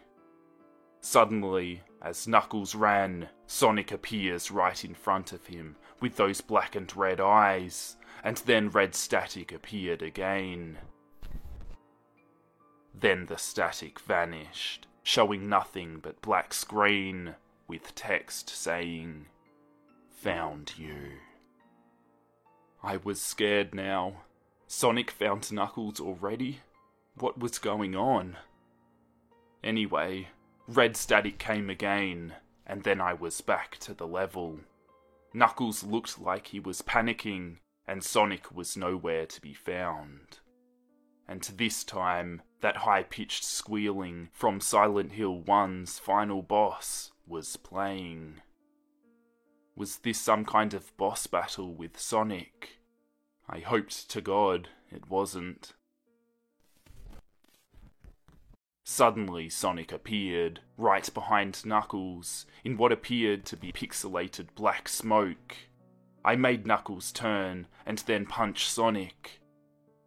Suddenly, as Knuckles ran, Sonic appears right in front of him with those black and red eyes, and then red static appeared again. Then the static vanished, showing nothing but black screen with text saying, Found you. I was scared now. Sonic found Knuckles already? What was going on? Anyway, red static came again, and then I was back to the level. Knuckles looked like he was panicking, and Sonic was nowhere to be found. And this time, that high pitched squealing from Silent Hill 1's final boss was playing. Was this some kind of boss battle with Sonic? I hoped to God it wasn't. Suddenly, Sonic appeared, right behind Knuckles, in what appeared to be pixelated black smoke. I made Knuckles turn and then punch Sonic,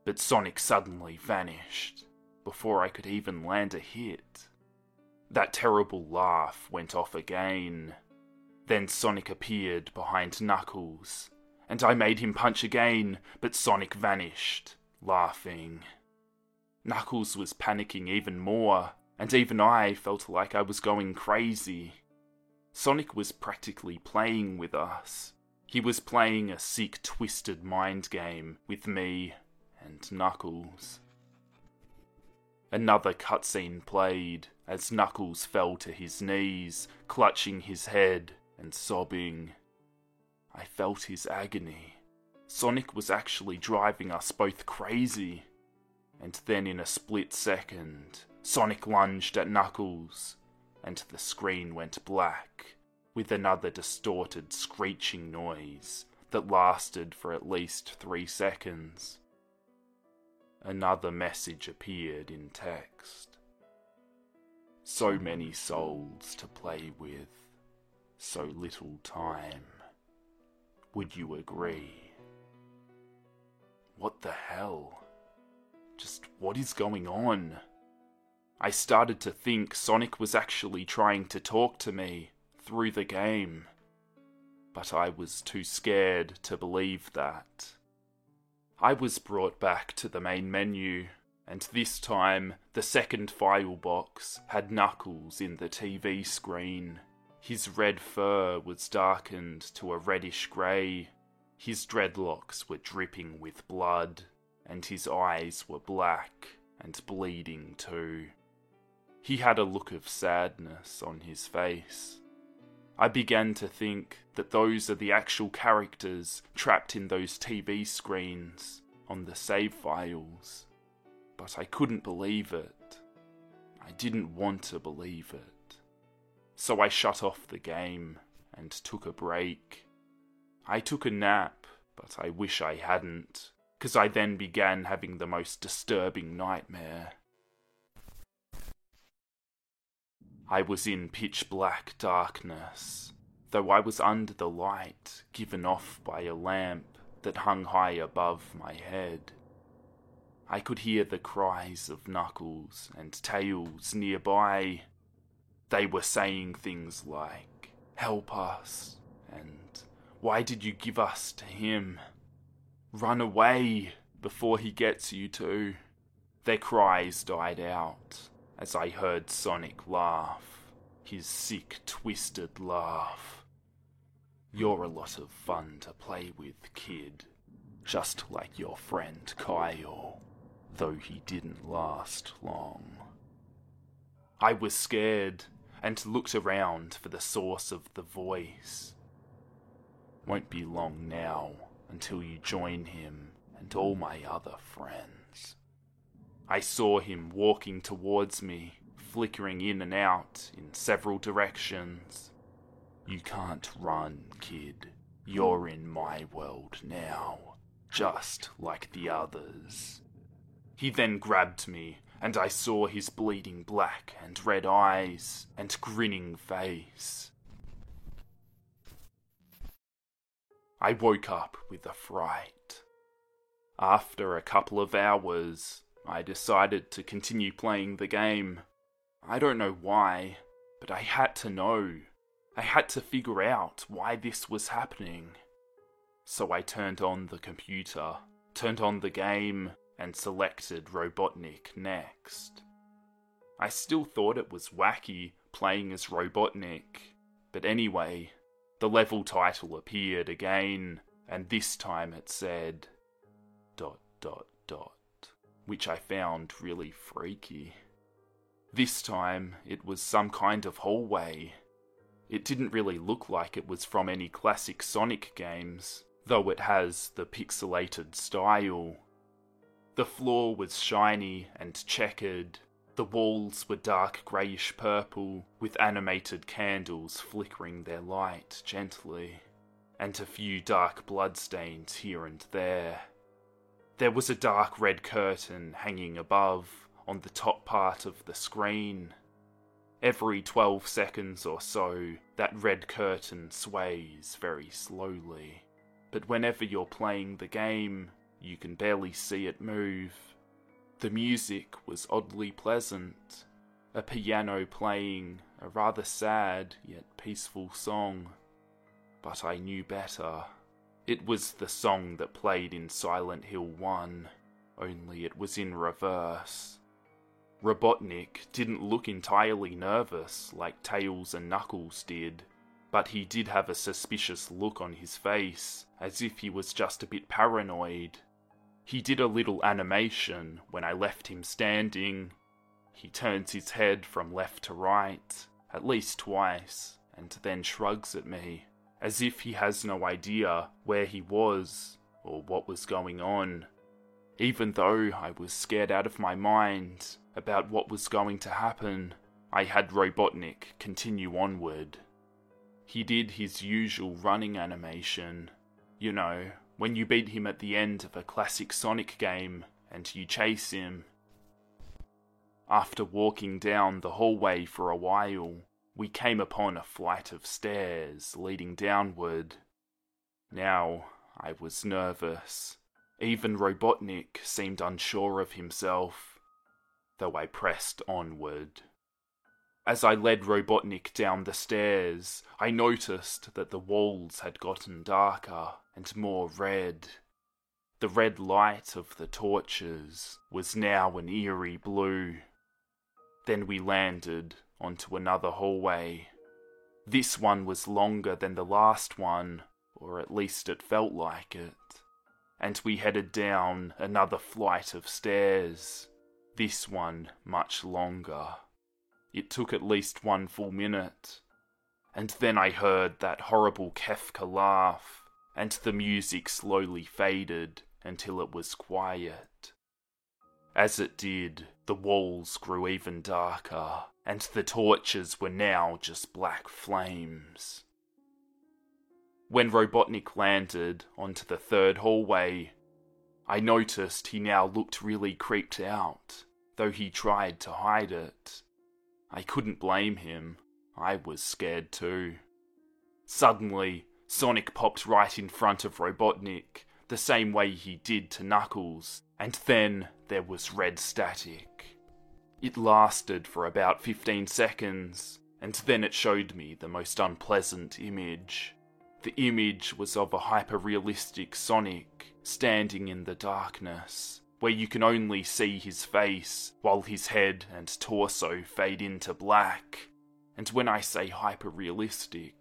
but Sonic suddenly vanished before I could even land a hit. That terrible laugh went off again. Then Sonic appeared behind Knuckles, and I made him punch again, but Sonic vanished, laughing. Knuckles was panicking even more, and even I felt like I was going crazy. Sonic was practically playing with us. He was playing a sick, twisted mind game with me and Knuckles. Another cutscene played as Knuckles fell to his knees, clutching his head and sobbing. I felt his agony. Sonic was actually driving us both crazy and then in a split second, Sonic lunged at Knuckles, and the screen went black, with another distorted screeching noise that lasted for at least three seconds. Another message appeared in text. So many souls to play with, so little time. Would you agree? What the hell? Just what is going on? I started to think Sonic was actually trying to talk to me through the game, but I was too scared to believe that. I was brought back to the main menu, and this time the second file box had Knuckles in the TV screen. His red fur was darkened to a reddish grey. His dreadlocks were dripping with blood and his eyes were black and bleeding too. He had a look of sadness on his face. I began to think that those are the actual characters trapped in those TV screens on the save files, but I couldn't believe it. I didn't want to believe it. So I shut off the game and took a break. I took a nap, but I wish I hadn't because I then began having the most disturbing nightmare. I was in pitch black darkness, though I was under the light given off by a lamp that hung high above my head. I could hear the cries of Knuckles and Tails nearby. They were saying things like, Help us, and Why did you give us to him? Run away before he gets you too. Their cries died out as I heard Sonic laugh, his sick, twisted laugh. You're a lot of fun to play with, kid, just like your friend Kyle, though he didn't last long. I was scared and looked around for the source of the voice. Won't be long now until you join him and all my other friends. I saw him walking towards me, flickering in and out in several directions. You can't run, kid. You're in my world now, just like the others. He then grabbed me, and I saw his bleeding black and red eyes and grinning face. I woke up with a fright. After a couple of hours, I decided to continue playing the game. I don't know why, but I had to know. I had to figure out why this was happening. So I turned on the computer, turned on the game, and selected Robotnik next. I still thought it was wacky playing as Robotnik, but anyway, the level title appeared again, and this time it said dot dot dot, which I found really freaky. This time it was some kind of hallway. It didn't really look like it was from any classic Sonic games, though it has the pixelated style. The floor was shiny and checkered, the walls were dark greyish purple, with animated candles flickering their light gently, and a few dark bloodstains here and there. There was a dark red curtain hanging above on the top part of the screen. Every 12 seconds or so, that red curtain sways very slowly. But whenever you're playing the game, you can barely see it move. The music was oddly pleasant, a piano playing a rather sad yet peaceful song. But I knew better. It was the song that played in Silent Hill 1, only it was in reverse. Robotnik didn't look entirely nervous like Tails and Knuckles did, but he did have a suspicious look on his face, as if he was just a bit paranoid. He did a little animation when I left him standing. He turns his head from left to right, at least twice, and then shrugs at me, as if he has no idea where he was or what was going on. Even though I was scared out of my mind about what was going to happen, I had Robotnik continue onward. He did his usual running animation. You know, when you beat him at the end of a classic Sonic game and you chase him. After walking down the hallway for a while, we came upon a flight of stairs leading downward. Now I was nervous. Even Robotnik seemed unsure of himself, though I pressed onward. As I led Robotnik down the stairs, I noticed that the walls had gotten darker and more red. The red light of the torches was now an eerie blue. Then we landed onto another hallway. This one was longer than the last one, or at least it felt like it and we headed down another flight of stairs, this one much longer. It took at least one full minute, and then I heard that horrible Kefka laugh, and the music slowly faded until it was quiet. As it did, the walls grew even darker, and the torches were now just black flames. When Robotnik landed onto the third hallway, I noticed he now looked really creeped out, though he tried to hide it. I couldn't blame him, I was scared too. Suddenly, Sonic popped right in front of Robotnik, the same way he did to Knuckles, and then there was red static. It lasted for about 15 seconds, and then it showed me the most unpleasant image. The image was of a hyper-realistic Sonic standing in the darkness, where you can only see his face while his head and torso fade into black. And when I say hyper-realistic,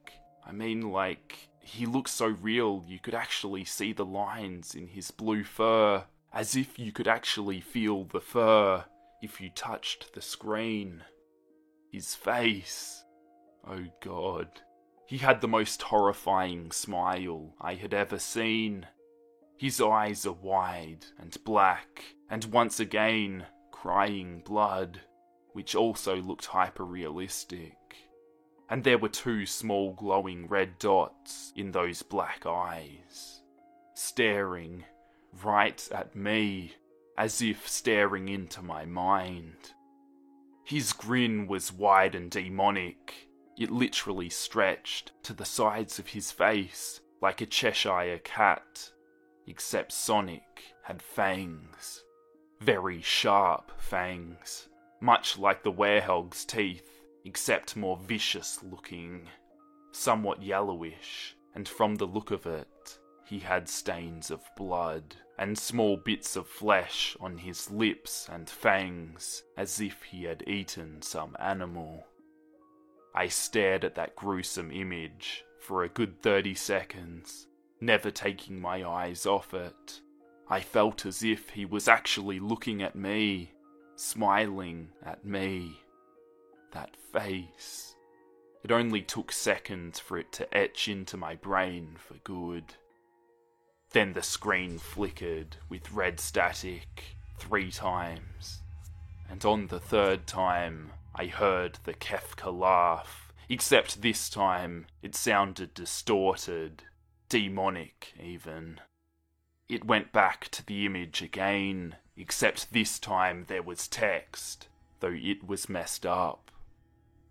I mean like he looks so real you could actually see the lines in his blue fur, as if you could actually feel the fur if you touched the screen. His face. Oh god. He had the most horrifying smile I had ever seen. His eyes are wide and black, and once again crying blood, which also looked hyper realistic. And there were two small glowing red dots in those black eyes, staring right at me, as if staring into my mind. His grin was wide and demonic, it literally stretched to the sides of his face like a Cheshire cat, except Sonic had fangs. Very sharp fangs, much like the werehog's teeth, except more vicious looking, somewhat yellowish, and from the look of it, he had stains of blood and small bits of flesh on his lips and fangs, as if he had eaten some animal. I stared at that gruesome image for a good 30 seconds, never taking my eyes off it. I felt as if he was actually looking at me, smiling at me. That face. It only took seconds for it to etch into my brain for good. Then the screen flickered with red static three times, and on the third time, I heard the Kefka laugh, except this time it sounded distorted, demonic even. It went back to the image again, except this time there was text, though it was messed up.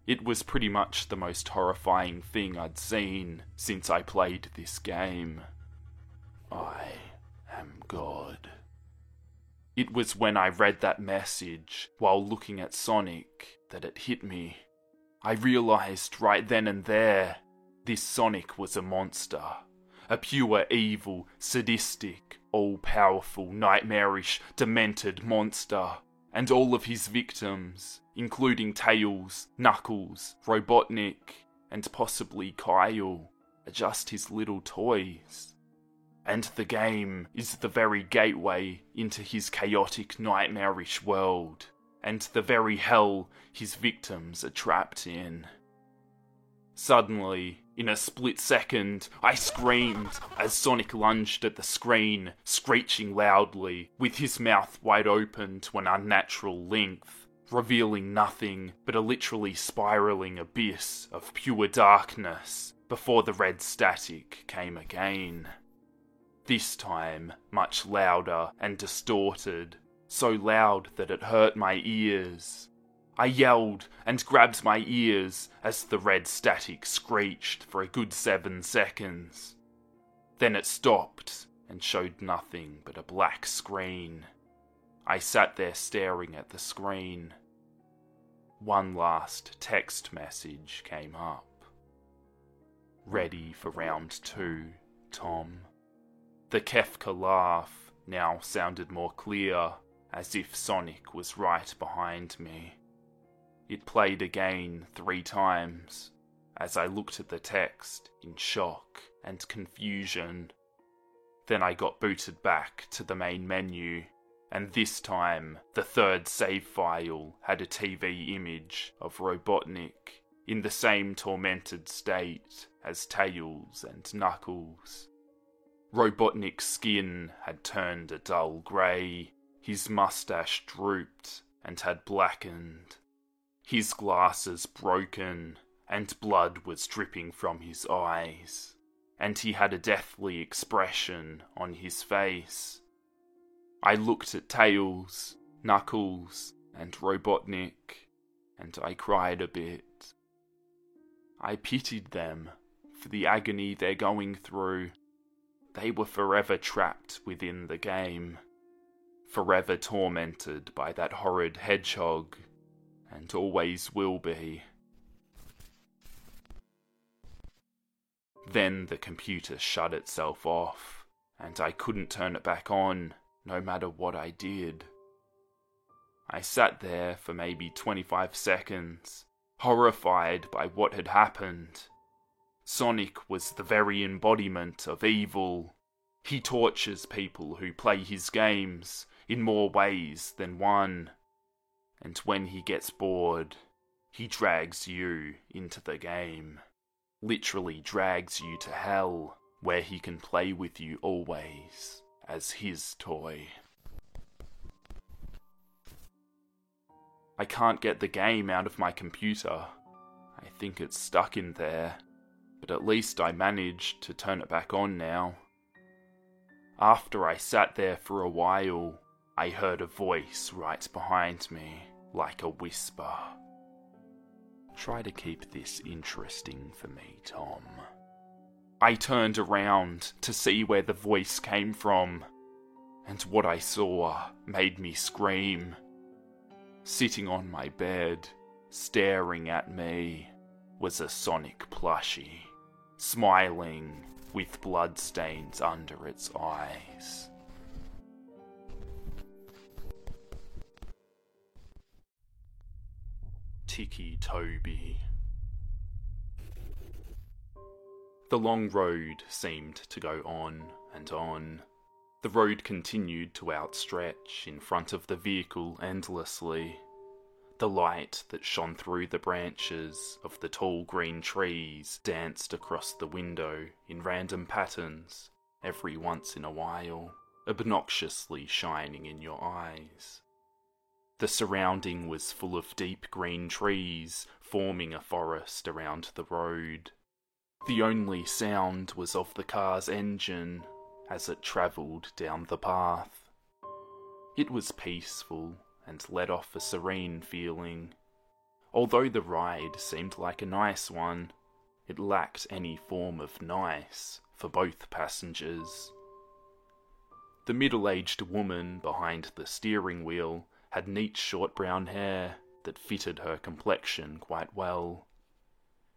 It was pretty much the most horrifying thing I'd seen since I played this game. I am God. It was when I read that message while looking at Sonic that it hit me. I realized right then and there this Sonic was a monster. A pure evil, sadistic, all powerful, nightmarish, demented monster. And all of his victims, including Tails, Knuckles, Robotnik, and possibly Kyle, are just his little toys. And the game is the very gateway into his chaotic, nightmarish world and the very hell his victims are trapped in. Suddenly, in a split second, I screamed as Sonic lunged at the screen, screeching loudly, with his mouth wide open to an unnatural length, revealing nothing but a literally spiraling abyss of pure darkness before the red static came again. This time, much louder and distorted, so loud that it hurt my ears. I yelled and grabbed my ears as the red static screeched for a good seven seconds. Then it stopped and showed nothing but a black screen. I sat there staring at the screen. One last text message came up. Ready for round two, Tom. The Kefka laugh now sounded more clear as if Sonic was right behind me. It played again three times as I looked at the text in shock and confusion. Then I got booted back to the main menu, and this time the third save file had a TV image of Robotnik in the same tormented state as Tails and Knuckles. Robotnik's skin had turned a dull grey, his mustache drooped and had blackened. His glasses broken, and blood was dripping from his eyes, and he had a deathly expression on his face. I looked at Tails, Knuckles, and Robotnik, and I cried a bit. I pitied them for the agony they're going through. They were forever trapped within the game forever tormented by that horrid hedgehog, and always will be. Then the computer shut itself off, and I couldn't turn it back on, no matter what I did. I sat there for maybe 25 seconds, horrified by what had happened. Sonic was the very embodiment of evil. He tortures people who play his games, in more ways than one. And when he gets bored, he drags you into the game. Literally drags you to hell, where he can play with you always as his toy. I can't get the game out of my computer. I think it's stuck in there, but at least I managed to turn it back on now. After I sat there for a while, I heard a voice right behind me, like a whisper. Try to keep this interesting for me, Tom. I turned around to see where the voice came from, and what I saw made me scream. Sitting on my bed, staring at me, was a Sonic plushie, smiling with bloodstains under its eyes. Ticci Toby. The long road seemed to go on and on. The road continued to outstretch in front of the vehicle endlessly. The light that shone through the branches of the tall green trees danced across the window in random patterns every once in a while, obnoxiously shining in your eyes. The surrounding was full of deep green trees, forming a forest around the road. The only sound was of the car's engine, as it travelled down the path. It was peaceful and let off a serene feeling. Although the ride seemed like a nice one, it lacked any form of nice for both passengers. The middle aged woman behind the steering wheel had neat short brown hair that fitted her complexion quite well.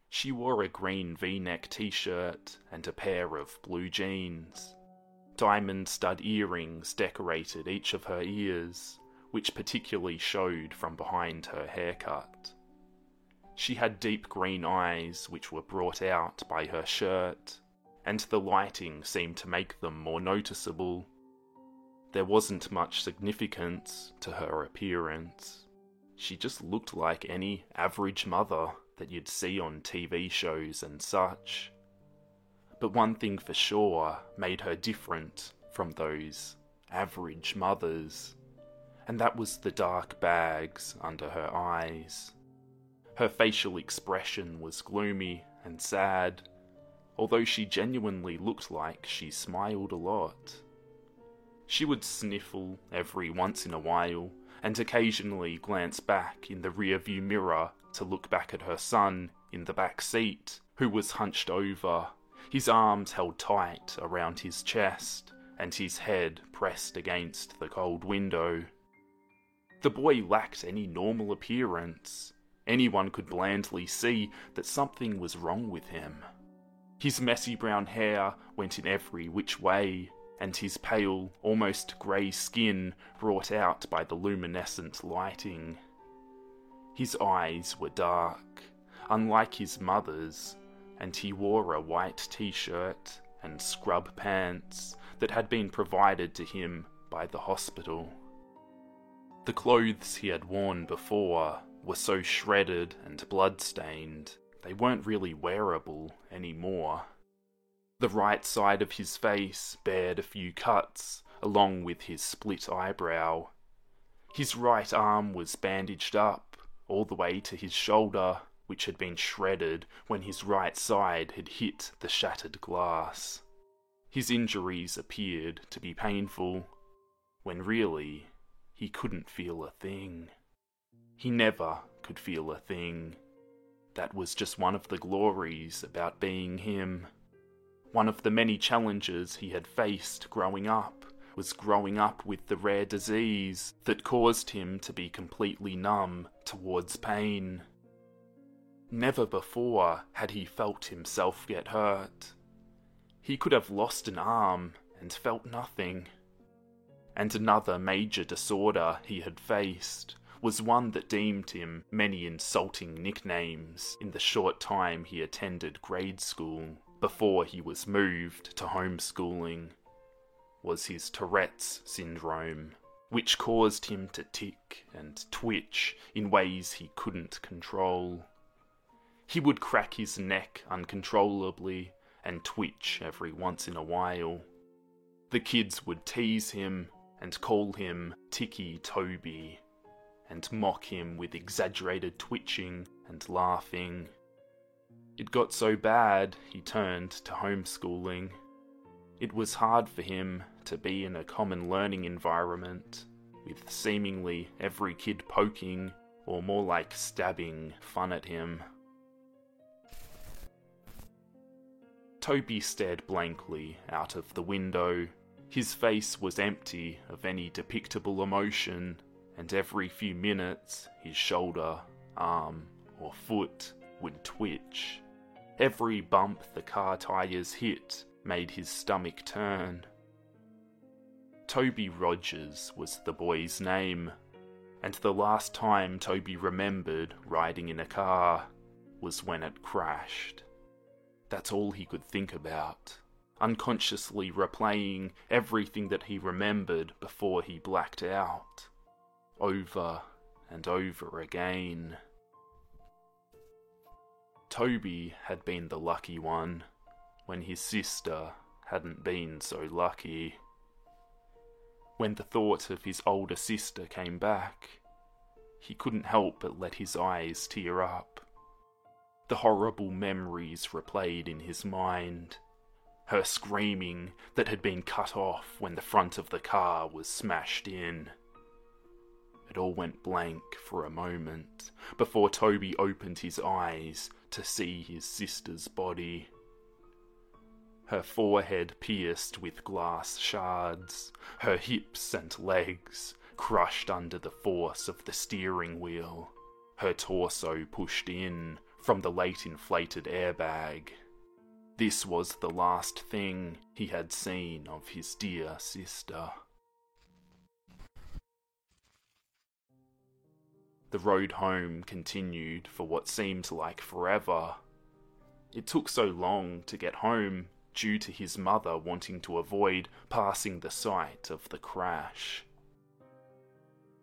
She wore a green v neck t shirt and a pair of blue jeans. Diamond stud earrings decorated each of her ears, which particularly showed from behind her haircut. She had deep green eyes, which were brought out by her shirt, and the lighting seemed to make them more noticeable. There wasn't much significance to her appearance. She just looked like any average mother that you'd see on TV shows and such. But one thing for sure made her different from those average mothers, and that was the dark bags under her eyes. Her facial expression was gloomy and sad, although she genuinely looked like she smiled a lot. She would sniffle every once in a while and occasionally glance back in the rearview mirror to look back at her son in the back seat, who was hunched over, his arms held tight around his chest and his head pressed against the cold window. The boy lacked any normal appearance. Anyone could blandly see that something was wrong with him. His messy brown hair went in every which way, and his pale, almost grey skin brought out by the luminescent lighting. His eyes were dark, unlike his mother's, and he wore a white t shirt and scrub pants that had been provided to him by the hospital. The clothes he had worn before were so shredded and blood-stained, they weren't really wearable anymore. The right side of his face bared a few cuts, along with his split eyebrow. His right arm was bandaged up, all the way to his shoulder, which had been shredded when his right side had hit the shattered glass. His injuries appeared to be painful, when really he couldn't feel a thing. He never could feel a thing. That was just one of the glories about being him. One of the many challenges he had faced growing up was growing up with the rare disease that caused him to be completely numb towards pain. Never before had he felt himself get hurt. He could have lost an arm and felt nothing. And another major disorder he had faced was one that deemed him many insulting nicknames in the short time he attended grade school before he was moved to homeschooling was his Tourette's syndrome, which caused him to tick and twitch in ways he couldn't control. He would crack his neck uncontrollably and twitch every once in a while. The kids would tease him and call him Ticci Toby and mock him with exaggerated twitching and laughing. It got so bad he turned to homeschooling. It was hard for him to be in a common learning environment, with seemingly every kid poking, or more like stabbing, fun at him. Toby stared blankly out of the window. His face was empty of any depictable emotion, and every few minutes his shoulder, arm, or foot would twitch. Every bump the car tyres hit made his stomach turn. Toby Rogers was the boy's name, and the last time Toby remembered riding in a car was when it crashed. That's all he could think about, unconsciously replaying everything that he remembered before he blacked out, over and over again. Toby had been the lucky one when his sister hadn't been so lucky. When the thought of his older sister came back, he couldn't help but let his eyes tear up. The horrible memories replayed in his mind. her screaming that had been cut off when the front of the car was smashed in. It all went blank for a moment before Toby opened his eyes to see his sister's body. Her forehead pierced with glass shards, her hips and legs crushed under the force of the steering wheel, her torso pushed in from the late inflated airbag. This was the last thing he had seen of his dear sister. The road home continued for what seemed like forever. It took so long to get home due to his mother wanting to avoid passing the site of the crash.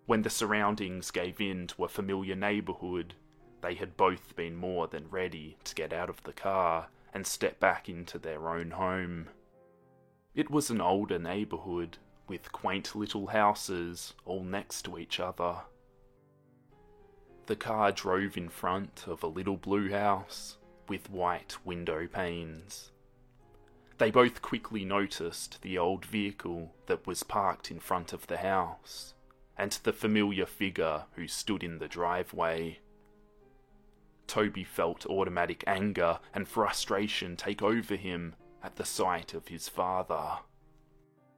When the surroundings gave in to a familiar neighbourhood, they had both been more than ready to get out of the car and step back into their own home. It was an older neighbourhood with quaint little houses all next to each other. The car drove in front of a little blue house with white window panes. They both quickly noticed the old vehicle that was parked in front of the house and the familiar figure who stood in the driveway. Toby felt automatic anger and frustration take over him at the sight of his father.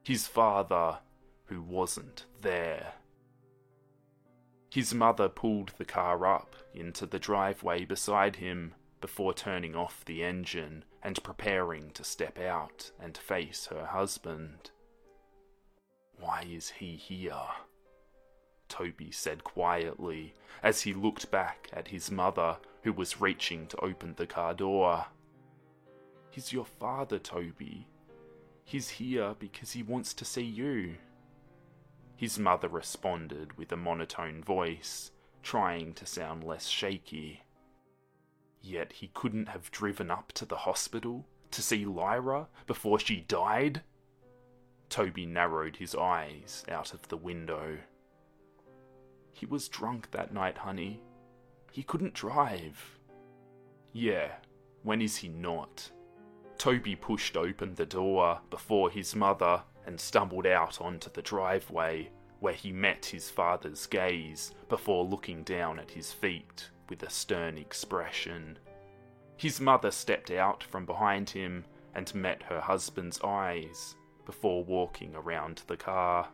His father who wasn't there. His mother pulled the car up into the driveway beside him before turning off the engine and preparing to step out and face her husband. Why is he here? Toby said quietly as he looked back at his mother, who was reaching to open the car door. He's your father, Toby. He's here because he wants to see you. His mother responded with a monotone voice, trying to sound less shaky. Yet he couldn't have driven up to the hospital to see Lyra before she died? Toby narrowed his eyes out of the window. He was drunk that night, honey. He couldn't drive. Yeah, when is he not? Toby pushed open the door before his mother and stumbled out onto the driveway, where he met his father's gaze before looking down at his feet with a stern expression. His mother stepped out from behind him and met her husband's eyes before walking around the car.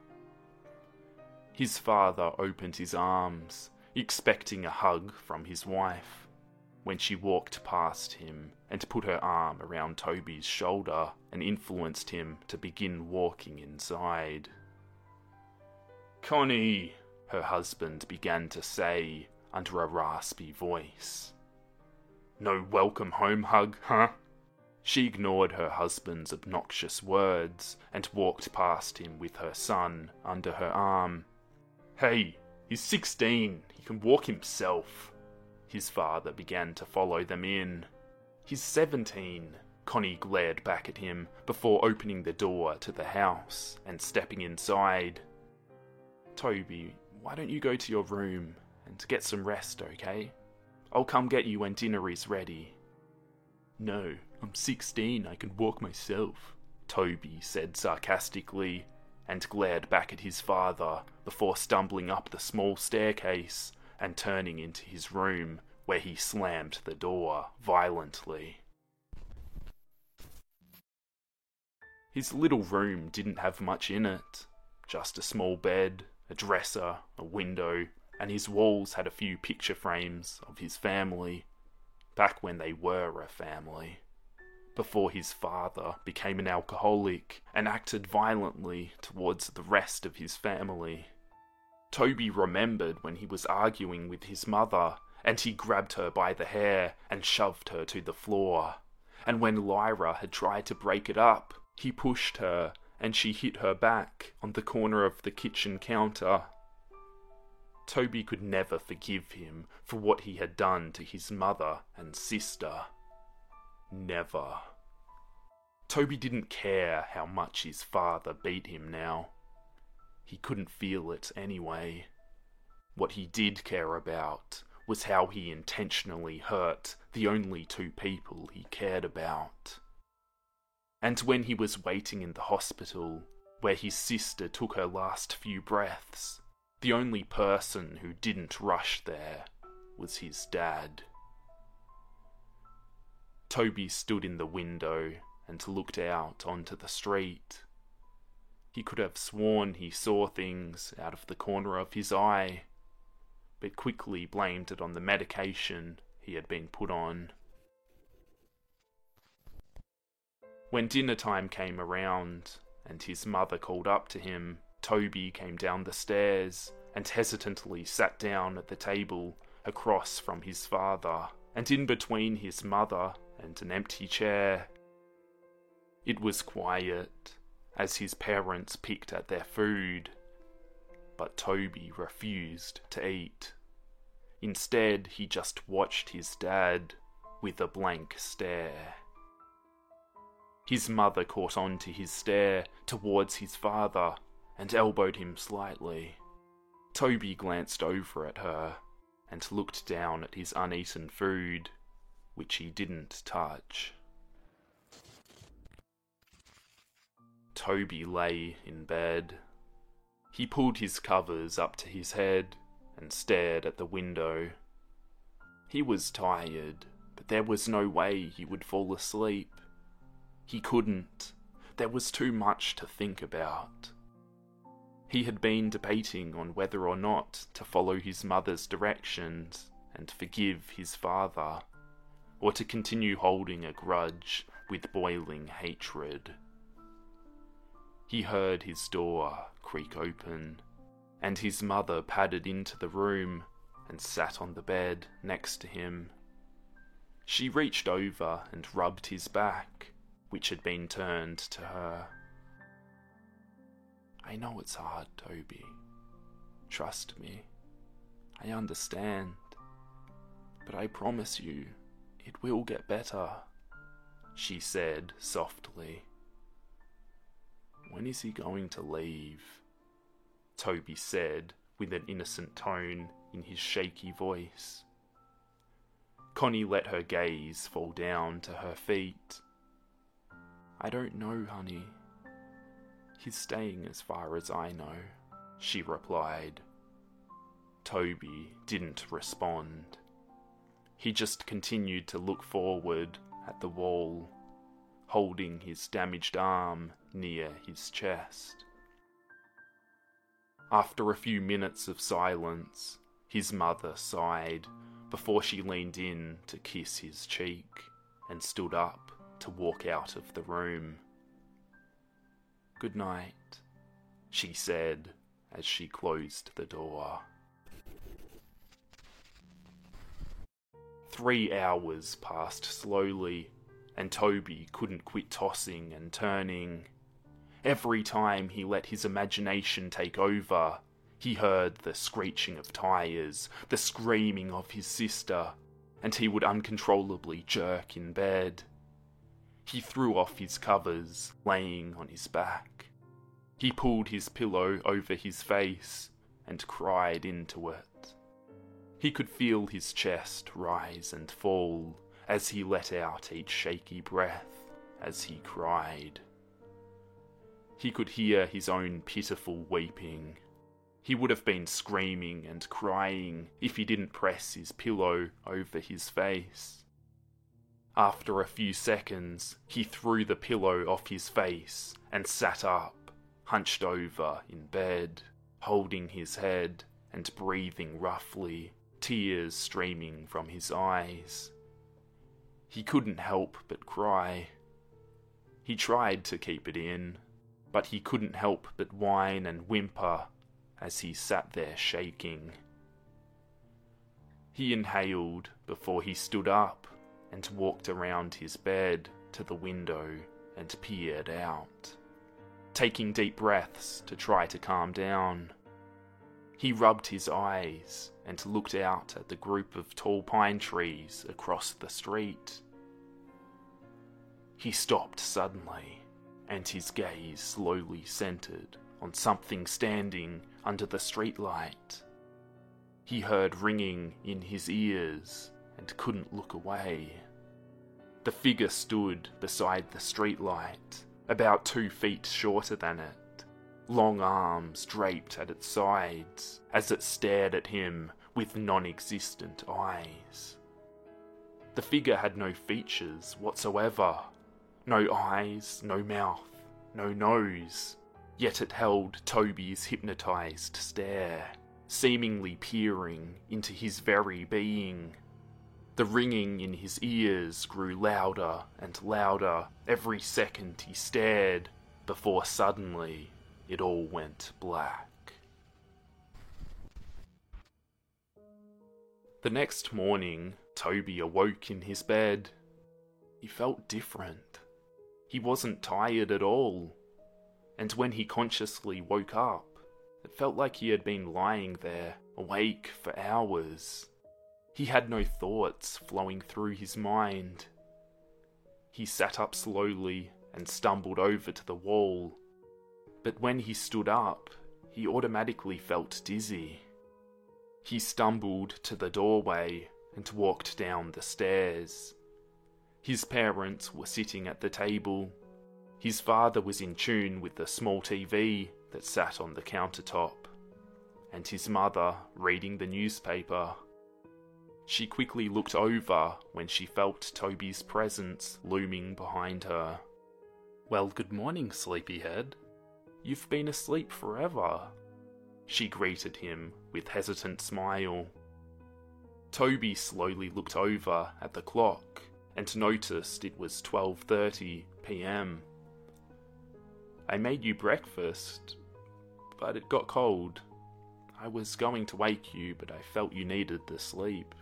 His father opened his arms, expecting a hug from his wife, when she walked past him and put her arm around Toby's shoulder and influenced him to begin walking inside. Connie, her husband began to say under a raspy voice. No welcome home hug, huh? She ignored her husband's obnoxious words and walked past him with her son under her arm. Hey, he's 16, he can walk himself. His father began to follow them in. He's 17. Connie glared back at him before opening the door to the house and stepping inside. Toby, why don't you go to your room and get some rest, okay? I'll come get you when dinner is ready. No, I'm 16, I can walk myself, Toby said sarcastically, and glared back at his father before stumbling up the small staircase and turning into his room, where he slammed the door violently. His little room didn't have much in it just a small bed, a dresser, a window, and his walls had a few picture frames of his family, back when they were a family, before his father became an alcoholic and acted violently towards the rest of his family. Toby remembered when he was arguing with his mother, and he grabbed her by the hair and shoved her to the floor. And when Lyra had tried to break it up, he pushed her and she hit her back on the corner of the kitchen counter. Toby could never forgive him for what he had done to his mother and sister. Never. Toby didn't care how much his father beat him now. He couldn't feel it anyway. What he did care about was how he intentionally hurt the only two people he cared about. And when he was waiting in the hospital, where his sister took her last few breaths, the only person who didn't rush there was his dad. Toby stood in the window and looked out onto the street. He could have sworn he saw things out of the corner of his eye, but quickly blamed it on the medication he had been put on. When dinner time came around and his mother called up to him, Toby came down the stairs and hesitantly sat down at the table across from his father and in between his mother and an empty chair. It was quiet as his parents picked at their food, but Toby refused to eat. Instead, he just watched his dad with a blank stare. His mother caught on to his stare towards his father and elbowed him slightly. Toby glanced over at her and looked down at his uneaten food, which he didn't touch. Toby lay in bed. He pulled his covers up to his head and stared at the window. He was tired, but there was no way he would fall asleep. He couldn't. There was too much to think about. He had been debating on whether or not to follow his mother's directions and forgive his father, or to continue holding a grudge with boiling hatred. He heard his door creak open, and his mother padded into the room and sat on the bed next to him. She reached over and rubbed his back which had been turned to her. I know it's hard, Toby. Trust me. I understand. But I promise you, it will get better, she said softly. When is he going to leave? Toby said with an innocent tone in his shaky voice. Connie let her gaze fall down to her feet I don't know, honey. He's staying as far as I know, she replied. Toby didn't respond. He just continued to look forward at the wall, holding his damaged arm near his chest. After a few minutes of silence, his mother sighed before she leaned in to kiss his cheek and stood up to walk out of the room. Good night, she said as she closed the door. Three hours passed slowly, and Toby couldn't quit tossing and turning. Every time he let his imagination take over, he heard the screeching of tyres, the screaming of his sister, and he would uncontrollably jerk in bed. He threw off his covers, laying on his back. He pulled his pillow over his face and cried into it. He could feel his chest rise and fall as he let out each shaky breath as he cried. He could hear his own pitiful weeping. He would have been screaming and crying if he didn't press his pillow over his face. After a few seconds, he threw the pillow off his face and sat up, hunched over in bed, holding his head and breathing roughly, tears streaming from his eyes. He couldn't help but cry. He tried to keep it in, but he couldn't help but whine and whimper as he sat there shaking. He inhaled before he stood up and walked around his bed to the window and peered out, taking deep breaths to try to calm down. He rubbed his eyes and looked out at the group of tall pine trees across the street. He stopped suddenly, and his gaze slowly centered on something standing under the streetlight. He heard ringing in his ears and couldn't look away. The figure stood beside the streetlight, about two feet shorter than it, long arms draped at its sides as it stared at him with non existent eyes. The figure had no features whatsoever no eyes, no mouth, no nose, yet it held Toby's hypnotized stare, seemingly peering into his very being. The ringing in his ears grew louder and louder every second he stared, before suddenly it all went black. The next morning, Toby awoke in his bed. He felt different. He wasn't tired at all. And when he consciously woke up, it felt like he had been lying there, awake for hours. He had no thoughts flowing through his mind. He sat up slowly and stumbled over to the wall. But when he stood up, he automatically felt dizzy. He stumbled to the doorway and walked down the stairs. His parents were sitting at the table. His father was in tune with the small TV that sat on the countertop, and his mother reading the newspaper. She quickly looked over when she felt Toby's presence looming behind her. Well, good morning, sleepyhead. You've been asleep forever. She greeted him with a hesitant smile. Toby slowly looked over at the clock and noticed it was 12:30 p.m. I made you breakfast, but it got cold. I was going to wake you, but I felt you needed the sleep.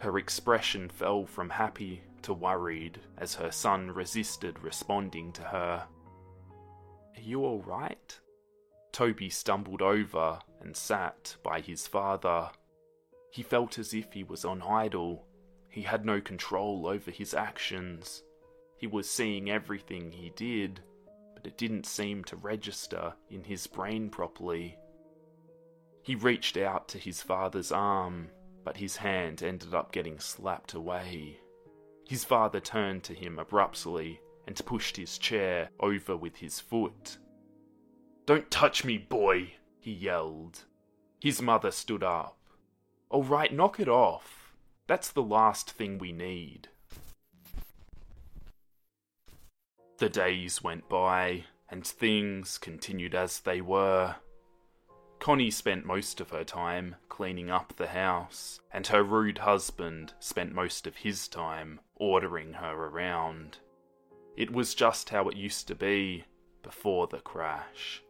Her expression fell from happy to worried as her son resisted responding to her. Are you all right? Toby stumbled over and sat by his father. He felt as if he was on idle. He had no control over his actions. He was seeing everything he did, but it didn't seem to register in his brain properly. He reached out to his father's arm, but his hand ended up getting slapped away. His father turned to him abruptly and pushed his chair over with his foot. Don't touch me, boy, he yelled. His mother stood up. All right, knock it off. That's the last thing we need. The days went by, and things continued as they were. Connie spent most of her time cleaning up the house, and her rude husband spent most of his time ordering her around. It was just how it used to be before the crash.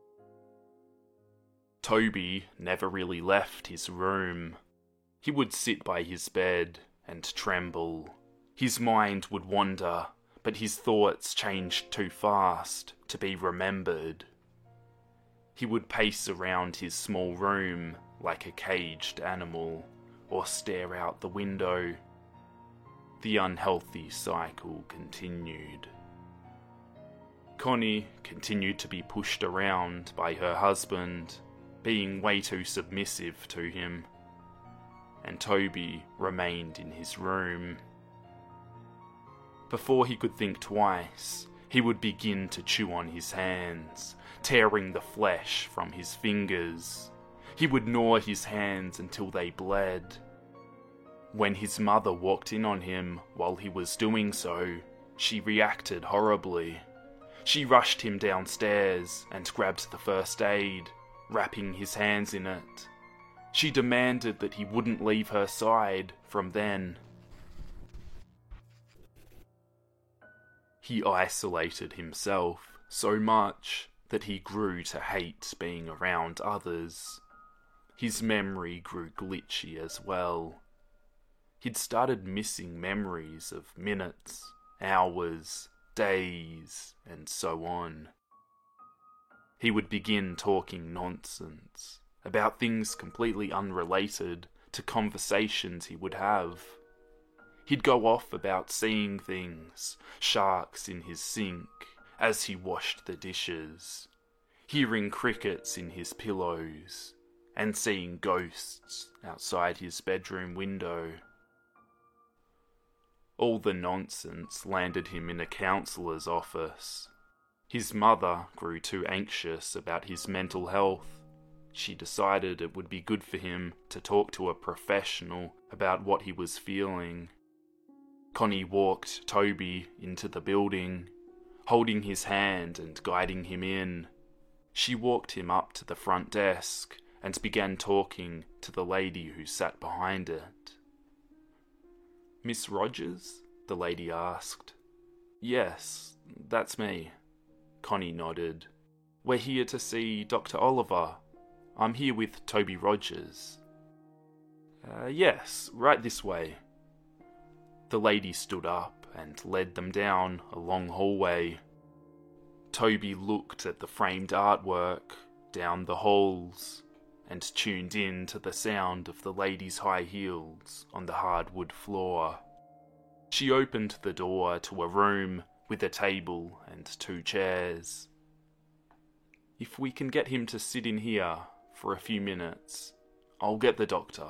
Toby never really left his room. He would sit by his bed and tremble. His mind would wander, but his thoughts changed too fast to be remembered. He would pace around his small room like a caged animal, or stare out the window. The unhealthy cycle continued. Connie continued to be pushed around by her husband, being way too submissive to him and Toby remained in his room. Before he could think twice, he would begin to chew on his hands, tearing the flesh from his fingers. He would gnaw his hands until they bled. When his mother walked in on him while he was doing so, she reacted horribly. She rushed him downstairs and grabbed the first aid, wrapping his hands in it. She demanded that he wouldn't leave her side from then. He isolated himself so much that he grew to hate being around others. His memory grew glitchy as well. He'd started missing memories of minutes, hours, days, and so on. He would begin talking nonsense about things completely unrelated to conversations he would have. He'd go off about seeing things, sharks in his sink, as he washed the dishes, hearing crickets in his pillows, and seeing ghosts outside his bedroom window. All the nonsense landed him in a counsellor's office. His mother grew too anxious about his mental health. She decided it would be good for him to talk to a professional about what he was feeling. Connie walked Toby into the building, holding his hand and guiding him in. She walked him up to the front desk and began talking to the lady who sat behind it. Miss Rogers? the lady asked. Yes, that's me. Connie nodded. We're here to see Dr. Oliver. I'm here with Toby Rogers. Uh, yes, right this way. The lady stood up and led them down a long hallway. Toby looked at the framed artwork down the halls and tuned in to the sound of the lady's high heels on the hardwood floor. She opened the door to a room with a table and two chairs. If we can get him to sit in here for a few minutes, I'll get the doctor.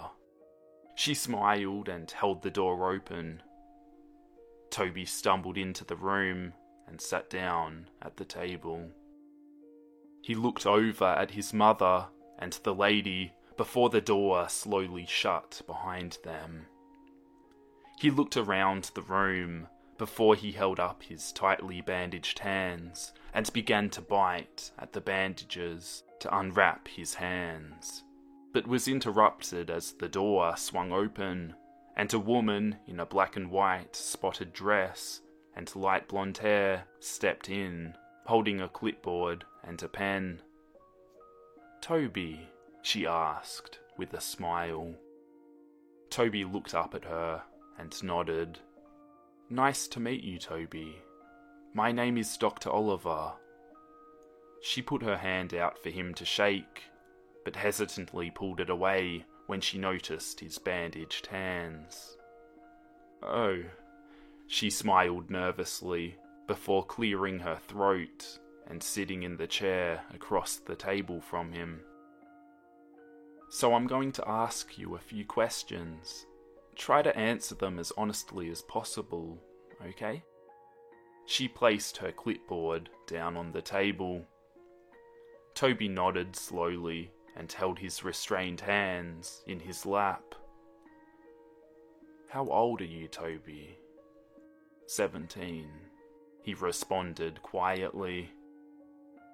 She smiled and held the door open. Toby stumbled into the room and sat down at the table. He looked over at his mother and the lady before the door slowly shut behind them. He looked around the room before he held up his tightly bandaged hands and began to bite at the bandages to unwrap his hands, but was interrupted as the door swung open and a woman in a black and white spotted dress and light blonde hair stepped in, holding a clipboard and a pen. Toby, she asked with a smile. Toby looked up at her and nodded. Nice to meet you, Toby. My name is Dr. Oliver. She put her hand out for him to shake, but hesitantly pulled it away when she noticed his bandaged hands. Oh, she smiled nervously before clearing her throat and sitting in the chair across the table from him. So I'm going to ask you a few questions. Try to answer them as honestly as possible, okay? She placed her clipboard down on the table. Toby nodded slowly and held his restrained hands in his lap. How old are you, Toby? Seventeen, he responded quietly.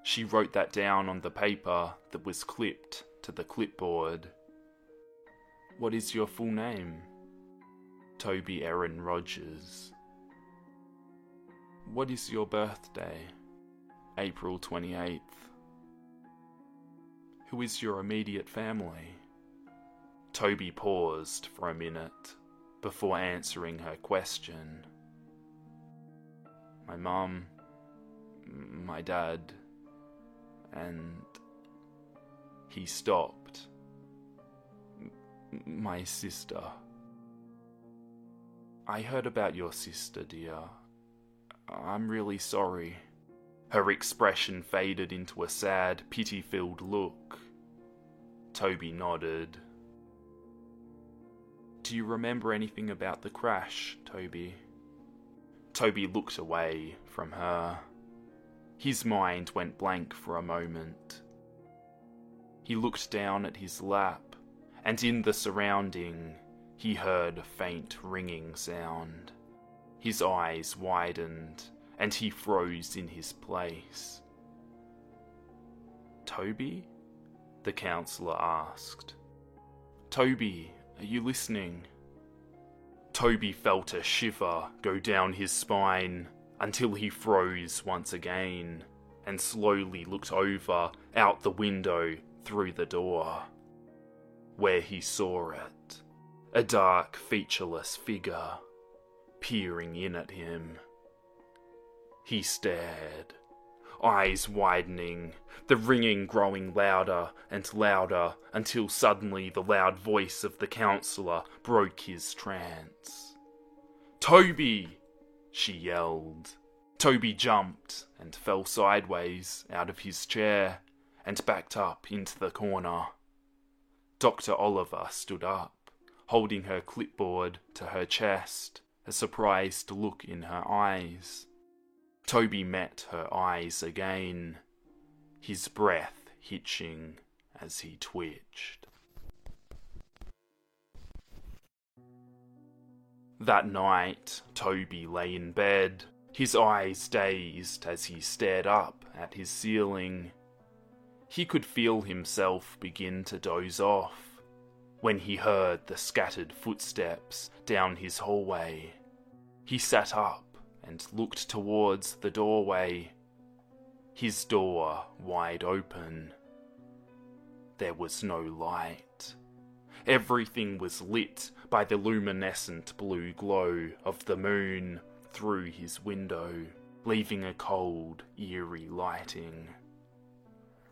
She wrote that down on the paper that was clipped to the clipboard. What is your full name? Toby Erin Rogers. What is your birthday? April 28th. Who is your immediate family? Toby paused for a minute before answering her question. My mom, my dad, and he stopped. My sister. I heard about your sister, dear. I'm really sorry. Her expression faded into a sad, pity filled look. Toby nodded. Do you remember anything about the crash, Toby? Toby looked away from her. His mind went blank for a moment. He looked down at his lap, and in the surrounding, he heard a faint ringing sound. His eyes widened, and he froze in his place. Toby? The counsellor asked. Toby, are you listening? Toby felt a shiver go down his spine until he froze once again and slowly looked over out the window through the door, where he saw it a dark, featureless figure peering in at him. He stared, eyes widening, the ringing growing louder and louder until suddenly the loud voice of the counsellor broke his trance. Toby! she yelled. Toby jumped and fell sideways out of his chair and backed up into the corner. Dr. Oliver stood up holding her clipboard to her chest a surprised look in her eyes. Toby met her eyes again, his breath hitching as he twitched. That night, Toby lay in bed, his eyes dazed as he stared up at his ceiling. He could feel himself begin to doze off when he heard the scattered footsteps down his hallway. He sat up and looked towards the doorway, his door wide open. There was no light. Everything was lit by the luminescent blue glow of the moon through his window, leaving a cold, eerie lighting.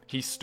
He stood